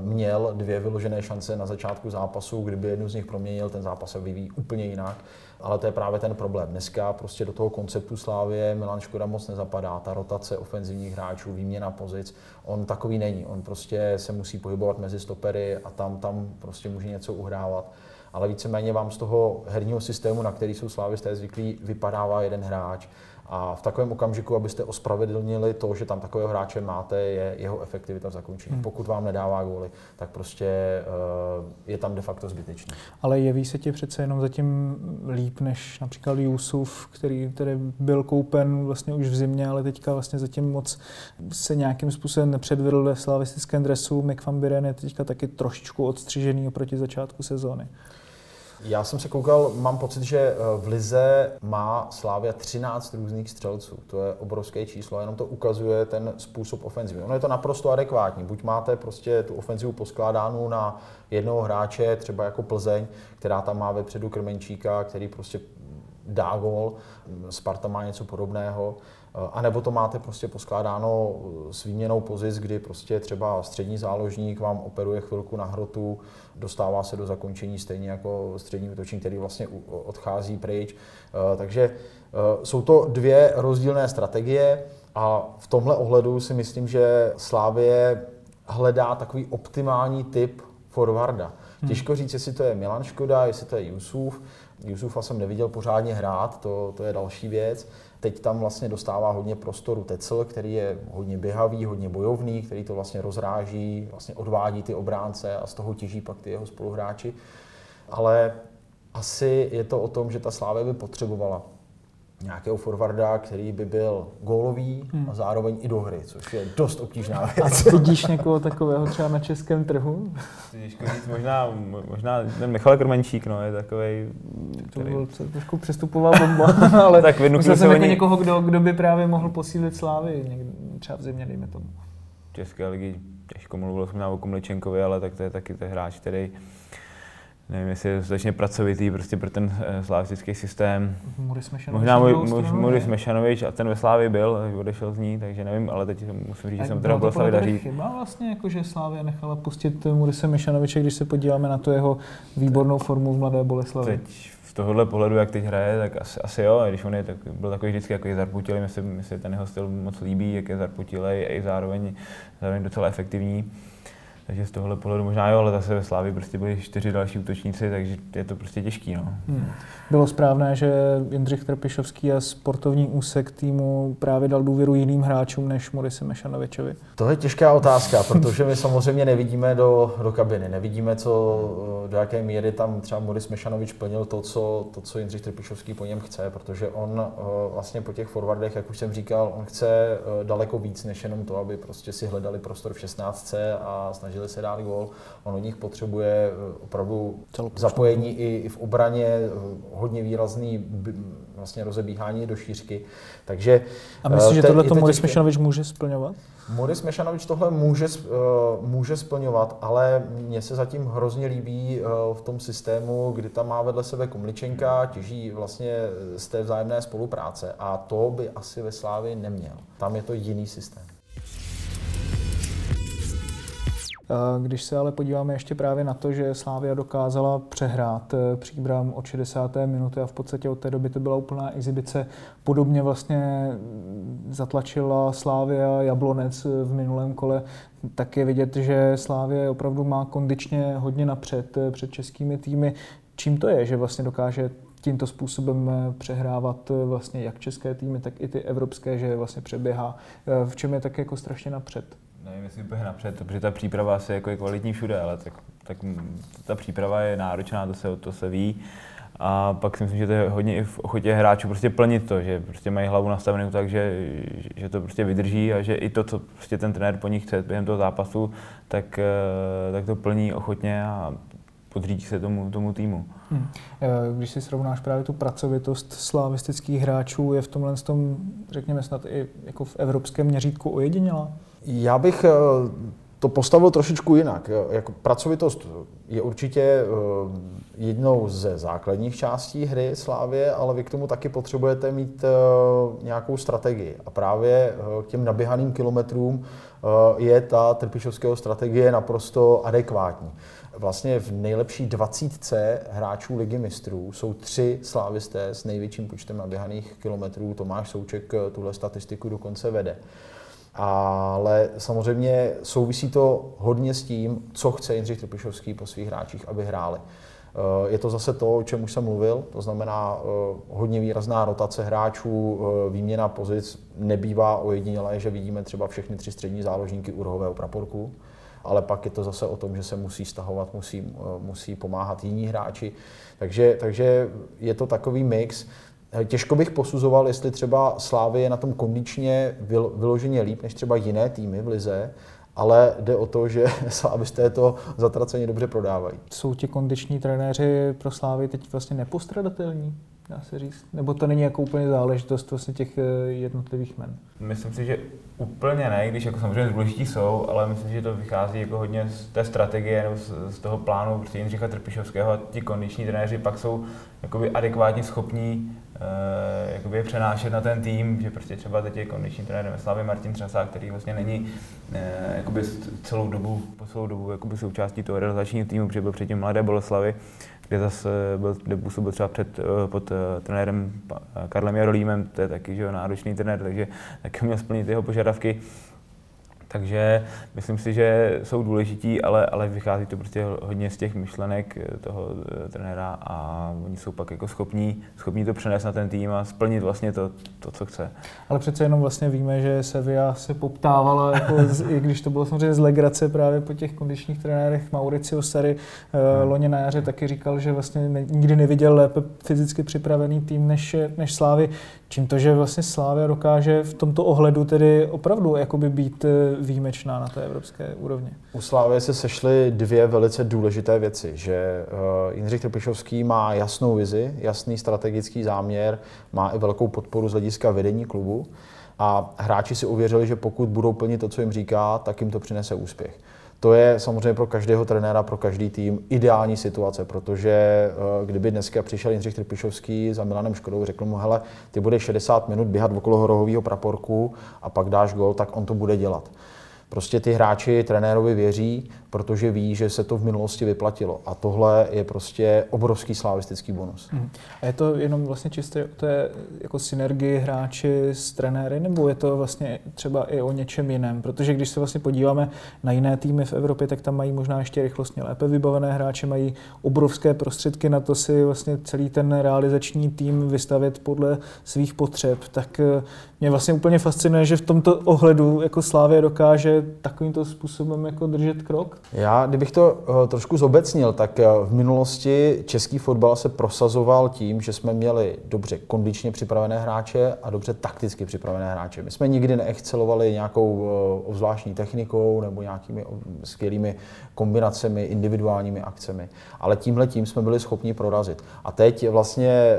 měl dvě vyložené šance na začátku zápasu, kdyby jednu z nich proměnil, ten zápas se vyvíjí úplně jinak. Ale to je právě ten problém. Dneska prostě do toho konceptu Slávě Milan Škoda moc nezapadá. Ta rotace ofenzivních hráčů, výměna pozic, on takový není. On prostě se musí pohybovat mezi stopery a tam, tam prostě může něco uhrávat ale víceméně vám z toho herního systému, na který jsou slávisté zvyklí, vypadává jeden hráč. A v takovém okamžiku, abyste ospravedlnili to, že tam takového hráče máte, je jeho efektivita v zakončení. Hmm. Pokud vám nedává góly, tak prostě uh, je tam de facto zbytečný. Ale jeví se ti přece jenom zatím líp než například Jusuf, který, který byl koupen vlastně už v zimě, ale teďka vlastně zatím moc se nějakým způsobem nepředvedl ve slavistickém dresu. Mick van Buren je teďka taky trošičku odstřižený oproti začátku sezóny. Já jsem se koukal, mám pocit, že eh, v Lize má Slávia 13 různých střelců. To je obrovské číslo, jenom to ukazuje ten způsob ofenzivy. Ono je to naprosto adekvátní. Buď máte prostě tu ofenzivu poskládánu na jednoho hráče, třeba jako Plzeň, která tam má vepředu Krmenčíka, který prostě dá gol. Sparta má něco podobného. A nebo to máte prostě poskládáno s výměnou pozic, kdy prostě třeba střední záložník vám operuje chvilku na hrotu, dostává se do zakončení stejně jako střední útočník, který vlastně odchází pryč. Eh, takže eh, jsou to dvě rozdílné strategie a v tomhle ohledu si myslím, že Slávě hledá takový optimální typ forwarda. Hmm. Těžko říct, jestli to je Milan Škoda, jestli to je Jusuf. Jusufa jsem neviděl pořádně hrát, to, to je další věc. Teď tam vlastně dostává hodně prostoru Tecel, který je hodně běhavý, hodně bojovný, který to vlastně rozráží, vlastně odvádí ty obránce a z toho těží pak ty jeho spoluhráči. Ale asi je to o tom, že ta Slávě by potřebovala nějakého forwarda, který by byl gólový hmm. a zároveň i do hry, což je dost obtížná věc. A vidíš někoho takového třeba na českém trhu? Těžko říct, možná, možná ten Michal Krmenčík, no, je takový. To byl trošku přestupová bomba, ale tak myslel jsem jako oni... někoho, kdo, kdo by právě mohl posílit Slávy, někde, třeba v zimě, dejme tomu. České ligy těžko mluvil jsem o Komličenkovi, ale tak to je taky ten hráč, který nevím, jestli je dostatečně pracovitý prostě pro ten uh, slavistický systém. Možná Muris Mešanovič a ten ve Slávě byl, odešel z ní, takže nevím, ale teď musím říct, že jsem teda Boleslavi daří. chyba vlastně, jako, že Slávě nechala pustit Murise Mešanoviče, když se podíváme na to jeho výbornou formu v Mladé Boleslavi. Teď z tohohle pohledu, jak teď hraje, tak asi, asi jo, když on je, tak byl takový vždycky jako je zarputilý, mi se, mi se ten jeho styl moc líbí, jak je zarputilý a zároveň, zároveň docela efektivní. Takže z tohohle pohledu možná jo, ale zase ve Slávi prostě byli čtyři další útočníci, takže je to prostě těžký. No. Hmm. Bylo správné, že Jindřich Trpišovský a sportovní úsek týmu právě dal důvěru jiným hráčům než Morise Mešanovičovi? To je těžká otázka, protože my samozřejmě nevidíme do, do kabiny, nevidíme, co, do jaké míry tam třeba Moris Mešanovič plnil to co, to, co Jindřich Trpišovský po něm chce, protože on eh, vlastně po těch forwardech, jak už jsem říkal, on chce eh, daleko víc, než jenom to, aby prostě si hledali prostor v 16 a snažili snažili se dát gól. On od nich potřebuje eh, opravdu zapojení i, i v obraně, eh, hodně výrazný vlastně rozebíhání do šířky. Takže, A myslíš, že tohle to Moris Mešanovič může splňovat? Moris Mešanovič tohle může, může splňovat, ale mně se zatím hrozně líbí v tom systému, kdy tam má vedle sebe Komličenka, těží vlastně z té vzájemné spolupráce a to by asi ve Slávii neměl. Tam je to jiný systém. Když se ale podíváme ještě právě na to, že Slávia dokázala přehrát eh, příbram od 60. minuty a v podstatě od té doby to byla úplná exibice. Podobně vlastně zatlačila Slávia Jablonec eh, v minulém kole. Tak je vidět, že Slávia opravdu má kondičně hodně napřed eh, před českými týmy. Čím to je, že vlastně dokáže tímto způsobem přehrávat vlastně jak české týmy, tak i ty evropské, že vlastně přeběhá. V čem je tak jako strašně napřed? Nevím, jestli úplně napřed, protože ta příprava asi jako je kvalitní všude, ale tak, tak ta příprava je náročná, to se, to se ví. A pak si myslím, že to je hodně i v ochotě hráčů prostě plnit to, že prostě mají hlavu nastavenou tak, že, že to prostě vydrží a že i to, co prostě ten trenér po nich chce během toho zápasu, tak, eh, tak to plní ochotně a podřídí se tomu, tomu týmu. Hmm. Eh, když si srovnáš právě tu pracovitost slavistických hráčů, je v tomhle tom, řekněme snad i jako v evropském měřítku ojedinělá? Já bych eh, to postavil trošičku jinak. Jako pracovitost je určitě eh, jednou ze základních částí hry Slávě, ale vy k tomu taky potřebujete mít nějakou strategii. A právě k těm naběhaným kilometrům je ta Trpišovského strategie naprosto adekvátní. Vlastně v nejlepší dvacítce hráčů Ligy mistrů jsou tři slávisté s největším počtem naběhaných kilometrů. Tomáš Souček tuhle statistiku dokonce vede. Ale samozřejmě souvisí to hodně s tím, co chce Jindřich Trpišovský po svých hráčích, aby hráli. Eh, je to zase to, o čem už jsem mluvil, to znamená eh, hodně výrazná rotace hráčů, eh, výměna pozic nebývá ojedinělé, že vidíme třeba všechny tři střední záložníky u rohového praporku, ale pak je to zase o tom, že se musí stahovat, musí, musí pomáhat jiní hráči. Takže, takže je to takový mix. Těžko bych posuzoval, jestli třeba Slávy je na tom kondičně vyloženě líp než třeba jiné týmy v Lize, ale jde o to, že slávisté to zatraceně dobře prodávají. Jsou ti kondiční trenéři pro Slávy teď vlastně nepostradatelní? dá se říct? Nebo to není jako úplně záležitost vlastně těch eh, jednotlivých men? Myslím si, že úplně ne, když jako samozřejmě důležití jsou, ale myslím si, že to vychází jako hodně z té strategie nebo z, z toho plánu prostě Jindřicha Trpišovského a ti kondiční trenéři pak jsou jakoby adekvátně schopní jakoby je přenášet na ten tým, že prostě třeba teď je kondiční trenér Slavy Martin Třasák, který vlastně není uh, jakoby celou dobu, po celou dobu jakoby součástí toho realizačního týmu, protože byl předtím Mladé Boleslavy, kde zase byl, kde působil třeba před, eh, pod trenérem Karlem Jarolímem, to je taky že, náročný trenér, takže taky měl splnit jeho požadavky. Takže myslím si, že jsou důležití, ale, ale vychází to prostě hodně z těch myšlenek eh, toho eh, trenéra a oni jsou pak jako schopní, schopní to přenést na ten tým a splnit vlastně to, to co chce. Ale přece jenom vlastně víme, že Sevilla se poptávala, jako z, i když to bylo samozřejmě z legrace právě po těch kondičních trenérech. Mauricio Sari hmm. loni na jaře taky říkal, že vlastně nikdy neviděl lépe fyzicky připravený tým než, než Slávy. Čím to, že vlastně Slávia dokáže v tomto ohledu tedy opravdu jakoby být výjimečná na té evropské úrovni. U Slávy se sešly dvě velice důležité věci, že uh, Jindřich Trpišovský má jasnou vizi, jasný strategický záměr, má i velkou podporu z hlediska vedení klubu a hráči si uvěřili, že pokud budou plnit to, co jim říká, tak jim to přinese úspěch. To je samozřejmě pro každého trenéra, pro každý tým ideální situace, protože eh, kdyby dneska přišel Jindřich Trpišovský za Milanem Škodou, řekl mu, hele, ty budeš 60 minut běhat okolo rohového praporku a pak dáš gol, tak on to bude dělat. Prostě ty hráči trenérovi věří, protože ví, že se to v minulosti vyplatilo. A tohle je prostě obrovský slavistický bonus. Hmm. A je to jenom vlastně čistě to je jako synergii hráči s trenéry, nebo je to vlastně třeba i o něčem jiném? Protože když se vlastně podíváme na jiné týmy v Evropě, tak tam mají možná ještě rychlostně lépe vybavené hráče, mají obrovské prostředky na to si vlastně celý ten realizační tým vystavět podle svých potřeb. Tak eh, mě vlastně úplně fascinuje, že v tomto ohledu jako Slávě dokáže takovýmto způsobem jako držet krok. Já, kdybych to uh, trošku zobecnil, tak uh, v minulosti český fotbal se prosazoval tím, že jsme měli dobře kondičně připravené hráče a dobře takticky připravené hráče. My jsme nikdy neexcelovali nějakou uh, obzvláštní technikou nebo nějakými skvělými kombinacemi, individuálními akcemi, ale tímhle tím jsme byli schopni prorazit. A teď vlastně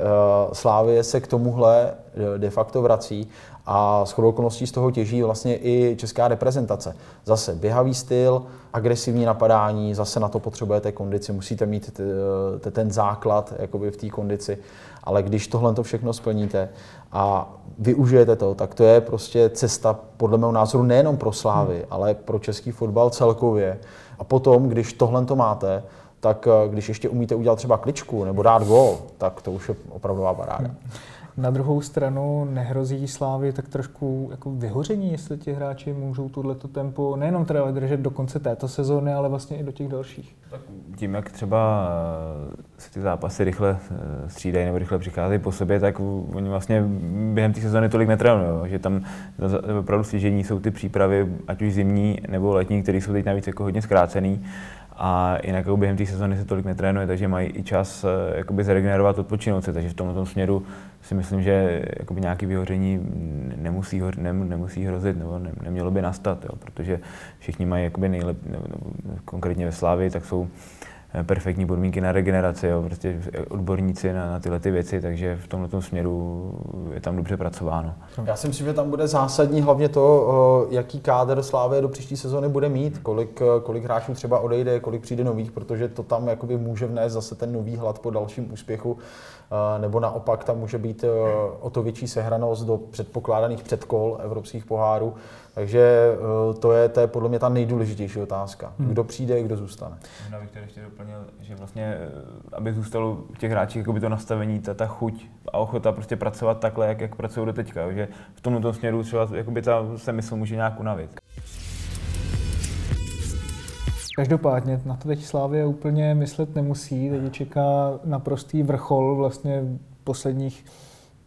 Slávie se k tomuhle de facto vrací a s okolností z toho těží vlastně i česká reprezentace. Zase běhavý styl, agresivní napadání, zase na to potřebujete kondici, musíte mít ten základ jakoby v té kondici, ale když tohle to všechno splníte a využijete to, tak to je prostě cesta podle mého názoru nejenom pro Slávy, hmm. ale pro český fotbal celkově. A potom, když tohle to máte, tak když ještě umíte udělat třeba kličku nebo dát gol, tak to už je opravdová paráda. Hmm. Na druhou stranu nehrozí Slávy tak trošku jako vyhoření, jestli ti hráči můžou tuto tempo nejenom teda držet do konce této sezóny, ale vlastně i do těch dalších. Tak tím, jak třeba eh, se ty zápasy rychle eh, střídají nebo rychle přicházejí po sobě, tak oni vlastně během té sezóny tolik netrénují, že tam opravdu stěžení jsou ty přípravy, ať už zimní nebo letní, které jsou teď navíc jako hodně zkrácený a jinak jako během té sezóny se tolik netrénuje, takže mají i čas eh, jakoby zregenerovat, odpočinout se, takže v tomto směru si myslím, že jakoby nějaké vyhoření nemusí, ne, nemusí hrozit nebo ne, nemělo by nastat, jo, protože všichni mají jakoby nejlep, nebo, konkrétně ve Slávii, tak jsou perfektní podmínky na regeneraci, jo, prostě odborníci na, na tyhle ty věci, takže v tomto směru je tam dobře pracováno. Já si myslím, že tam bude zásadní hlavně to, jaký kádr Slávě do příští sezóny bude mít, kolik, kolik hráčů třeba odejde, kolik přijde nových, protože to tam jakoby může vnést zase ten nový hlad po dalším úspěchu, nebo naopak tam může být o to větší sehranost do předpokládaných předkol evropských pohárů. Takže eh, to je, to je podle mě ta nejdůležitější otázka. Hmm. Kdo přijde, kdo zůstane. Možná bych ještě doplnil, že vlastně, eh, aby zůstalo těch hráčích to nastavení, ta, ta chuť a ochota prostě pracovat takhle, jak, jak pracují do teďka. Že v tomto směru třeba jakoby ta se mysl může nějak unavit. Každopádně na to teď Slávě úplně myslet nemusí. Teď čeká naprostý vrchol vlastně posledních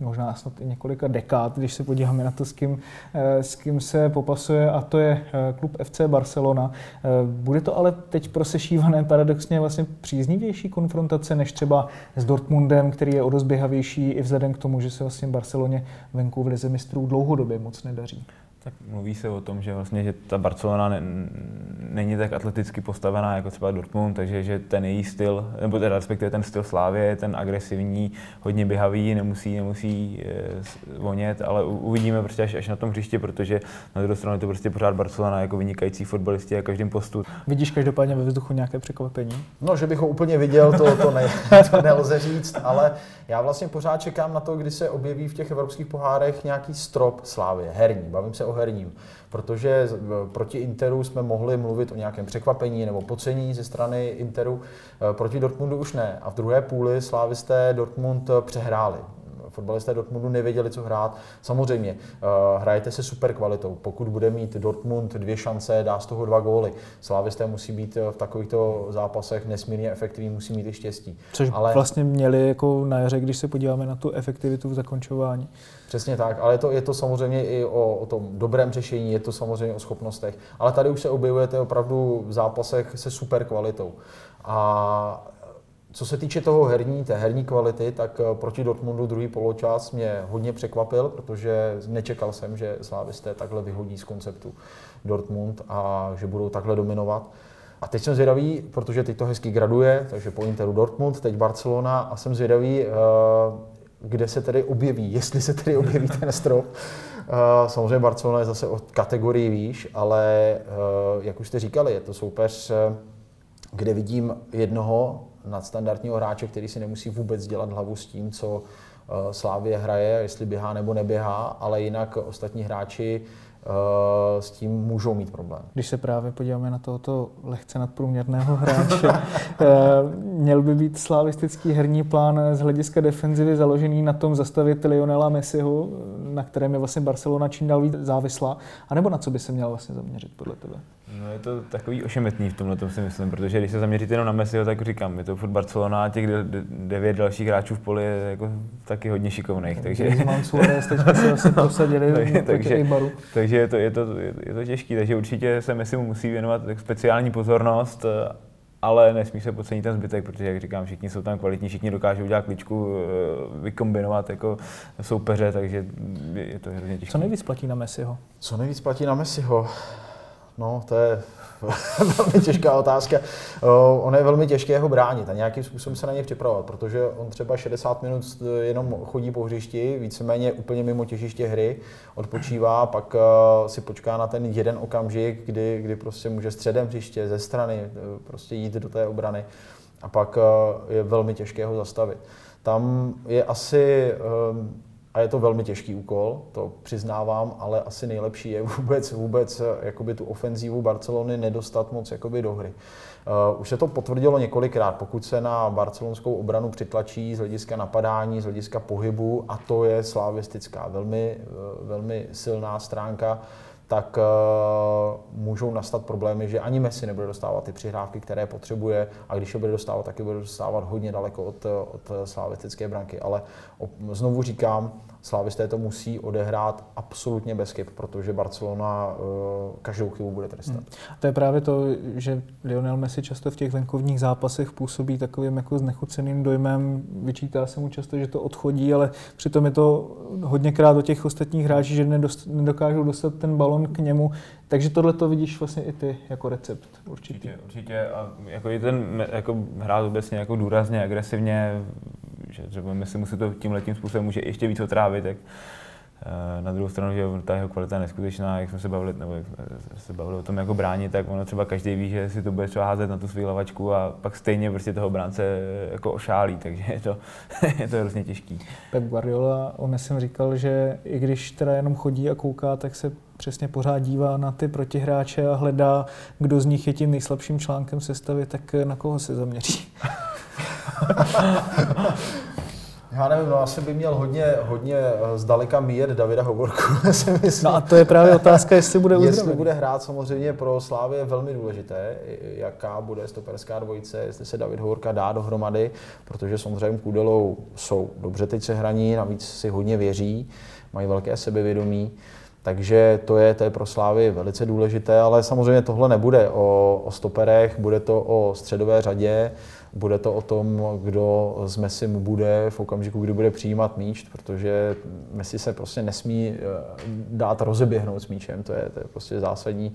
možná snad i několika dekád, když se podíváme na to, s kým, eh, s kým se popasuje, a to je eh, klub FC Barcelona. Eh, bude to ale teď prosešívané paradoxně vlastně příznivější konfrontace než třeba s Dortmundem, který je o dost běhavější i vzhledem k tomu, že se vlastně Barceloně venku v Lize mistrů dlouhodobě moc nedaří. Tak mluví se o tom, že vlastně že ta Barcelona ne, není tak atleticky postavená jako třeba Dortmund, takže že ten její styl, nebo teda respektive ten styl Slávě je ten agresivní, hodně běhavý, nemusí, nemusí e, vonět, ale uvidíme prostě až, až na tom hřišti, protože na druhou stranu je to prostě pořád Barcelona jako vynikající fotbalisti a každém postu. Vidíš každopádně ve vzduchu nějaké překvapení? No, že bych ho úplně viděl, to, to, ne, to nelze říct, ale já vlastně pořád čekám na to, kdy se objeví v těch evropských pohárech nějaký strop Slávě, herní, bavím se o herním protože proti Interu jsme mohli mluvit o nějakém překvapení nebo pocení ze strany Interu, e, proti Dortmundu už ne. A v druhé půli slávisté Dortmund přehráli fotbalisté Dortmundu nevěděli, co hrát. Samozřejmě, uh, hrajete se super kvalitou. Pokud bude mít Dortmund dvě šance, dá z toho dva góly. Slavisté musí být v takovýchto zápasech nesmírně efektivní, musí mít i štěstí. Což ale... vlastně měli jako na jaře, když se podíváme na tu efektivitu v zakončování. Přesně tak, ale je to, je to samozřejmě i o, o tom dobrém řešení, je to samozřejmě o schopnostech. Ale tady už se objevujete opravdu v zápasech se super kvalitou. A co se týče toho herní, té herní kvality, tak eh, proti Dortmundu druhý poločas mě hodně překvapil, protože nečekal jsem, že slávisté takhle vyhodí z konceptu Dortmund a že budou takhle dominovat. A teď jsem zvědavý, protože teď to hezky graduje, takže po Interu Dortmund, teď Barcelona a jsem zvědavý, eh, kde se tedy objeví, jestli se tedy objeví ten strop. Eh, samozřejmě Barcelona je zase o kategorii výš, ale jak už jste říkali, je to soupeř, kde vidím jednoho nadstandardního hráče, který si nemusí vůbec dělat hlavu s tím, co eh, Slávě hraje, jestli běhá nebo neběhá, ale jinak ostatní hráči Eh, s tím můžou mít problém. Když se právě podíváme na tohoto lehce nadprůměrného hráče, eh, měl by být slavistický herní plán z hlediska defenzivy založený na tom zastavit Lionela Messiho, na kterém je vlastně Barcelona čím dál víc závislá, anebo na co by se měl vlastně zaměřit podle tebe? No je to takový ošemetný v tomhle tom si myslím, protože když se zaměříte jenom na Messiho, tak říkám, je to furt Barcelona a těch devět dalších hráčů v poli je jako taky hodně šikovných. Takže... Teď se vlastně prosadili takže, takže, takže je to, je to, je to těžké, takže určitě se Messi musí věnovat speciální pozornost, ale nesmí se podcenit ten zbytek, protože, jak říkám, všichni jsou tam kvalitní, všichni dokážou udělat kličku, eh, vykombinovat jako soupeře, takže je to hrozně těžké. Co nejvíc platí na Messiho? Co nejvíc platí na Messiho? No, to je velmi těžká otázka. Ono je velmi těžké ho bránit a nějakým způsobem se na ně připravovat, protože on třeba 60 minut jenom chodí po hřišti, víceméně úplně mimo těžiště hry, odpočívá, pak si počká na ten jeden okamžik, kdy, kdy prostě může středem hřiště, ze strany uh, prostě jít do té obrany a pak je velmi těžké ho zastavit. Tam je asi a je to velmi těžký úkol, to přiznávám, ale asi nejlepší je vůbec, vůbec jakoby tu ofenzívu Barcelony nedostat moc jakoby do hry. Uh, už se to potvrdilo několikrát, pokud se na barcelonskou obranu přitlačí z hlediska napadání, z hlediska pohybu, a to je slavistická, velmi, uh, velmi silná stránka, tak uh, můžou nastat problémy, že ani Messi nebude dostávat ty přihrávky, které potřebuje a když je bude dostávat, taky bude dostávat hodně daleko od, od slavistické branky. Ale znovu říkám, Slávisté to musí odehrát absolutně bez chyb, protože Barcelona uh, každou chybu bude trestat. Hmm. To je právě to, že Lionel Messi často v těch venkovních zápasech působí takovým jako znechuceným dojmem. Vyčítá se mu často, že to odchodí, ale přitom je to hodněkrát do těch ostatních hráčů, že nedokážou dostat ten balon balon k němu. Takže tohle to vidíš vlastně i ty jako recept určitě. Určitě, určitě. A jako i ten jako hrát obecně jako důrazně, agresivně, že třeba si musí to tím letím způsobem může ještě víc otrávit, tak Eh, na druhou stranu, že ta jeho kvalita je neskutečná, jak jsme se bavili, nebo jak se bavili o tom jako bránit, tak ono třeba každý ví, že si to bude třeba házet na tu svou lavačku a pak stejně prostě toho bránce eh, jako ošálí, takže je to, je to hrozně těžký. Pep Guardiola, on jsem říkal, že i když teda jenom chodí a kouká, tak se přesně pořád dívá na ty protihráče a hledá, kdo z nich je tím nejslabším článkem sestavy, tak na koho se zaměří. Já nevím, no asi by měl hodně, hodně eh, zdaleka míjet Davida Hovorku, si myslím. No a to je právě otázka, jestli bude uzdravený. Jestli bude hrát samozřejmě pro Slávy je velmi důležité, jaká bude stoperská dvojice, jestli se David Hovorka dá dohromady, protože samozřejmě Kudelou jsou dobře teď se hraní, navíc si hodně věří, mají velké sebevědomí. Takže to je, to je pro Slávy velice důležité, ale samozřejmě tohle nebude o, o stoperech, bude to o středové řadě, bude to o tom, kdo z Messi mu bude v okamžiku, kdy bude přijímat míč, protože Messi se prostě nesmí eh, dát rozeběhnout s míčem, to je, to je prostě zásadní.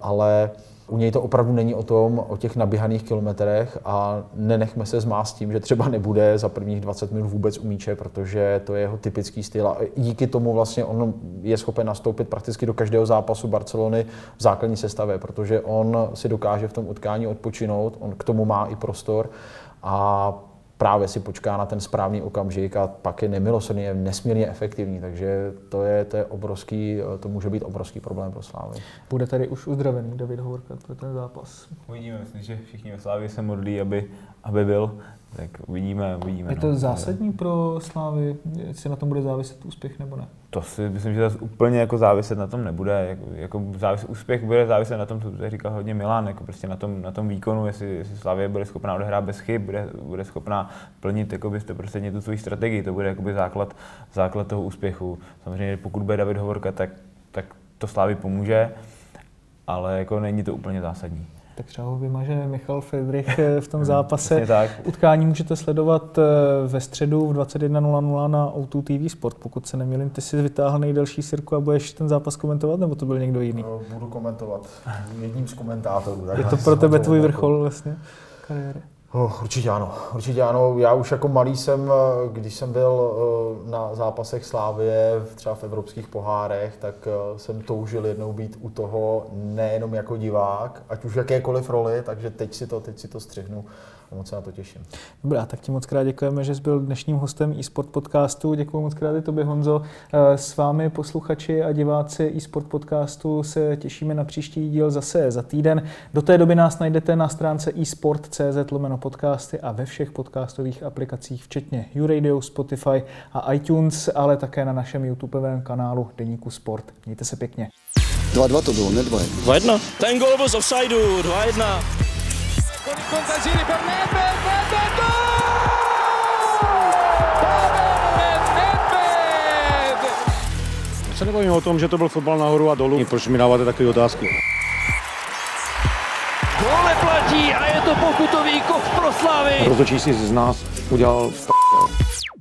Ale u něj to opravdu není o tom, o těch naběhaných kilometrech a nenechme se zmást tím, že třeba nebude za prvních 20 minut vůbec u míče, protože to je jeho typický styl a díky tomu vlastně on je schopen nastoupit prakticky do každého zápasu Barcelony v základní sestavě, protože on si dokáže v tom utkání odpočinout, on k tomu má i prostor a právě si počká na ten správný okamžik a pak je nemilosrdný, je nesmírně efektivní, takže to je, to je obrovský, to může být obrovský problém pro Slávy. Bude tady už uzdravený David Hovorka pro ten zápas? Uvidíme, myslím, že všichni ve Slávě se modlí, aby, aby byl tak uvidíme, uvidíme. Je to no. zásadní pro Slávy, jestli na tom bude záviset úspěch nebo ne? To si myslím, že to úplně jako záviset na tom nebude. Jako, jako závis, úspěch bude záviset na tom, co tady říkal hodně Milan, jako prostě na tom, na tom výkonu, jestli, jestli Slavě bude schopná odehrát bez chyb, bude, bude schopná plnit jako byste prostě tu svoji strategii, to bude jakoby základ, základ toho úspěchu. Samozřejmě, pokud bude David Hovorka, tak, tak to Slávy pomůže, ale jako není to úplně zásadní tak třeba ho vymaže Michal Friedrich eh, v tom zápase. tak. Utkání můžete sledovat eh, ve středu v 21.00 na O2 TV Sport. Pokud se nemýlím, ty si vytáhl nejdelší sirku a budeš ten zápas komentovat, nebo to byl někdo jiný? No, budu komentovat jedním z komentátorů. Je to pro tebe tvůj vrchol vlastně kariéry? Oh, určitě ano, určitě ano. Já už jako malý jsem, eh, když jsem byl eh, na zápasech Slávie, třeba v evropských pohárech, tak eh, jsem toužil jednou být u toho nejenom jako divák, ať už jakékoliv roli, takže teď si to, teď si to střihnu moc se na to těším. Dobrá, tak ti moc krát děkujeme, že jsi byl dnešním hostem eSport podcastu. Děkuji moc krát i tobě, Honzo. S vámi posluchači a diváci eSport podcastu se těšíme na příští díl zase za týden. Do té doby nás najdete na stránce eSport.cz lomeno podcasty a ve všech podcastových aplikacích, včetně YouRadio, Spotify a iTunes, ale také na našem YouTubeovém kanálu Deníku Sport. Mějte se pěkně. 2-2 to bylo, ne 2-1. 2-1. Ten gol byl z offsideu, 2-1 con il contagiri per se nebavím o tom, že to byl fotbal nahoru a dolů. Proč mi dáváte takové otázky? Gole platí a je to pokutový kov pro Slavy. Rozhodčí si z nás udělal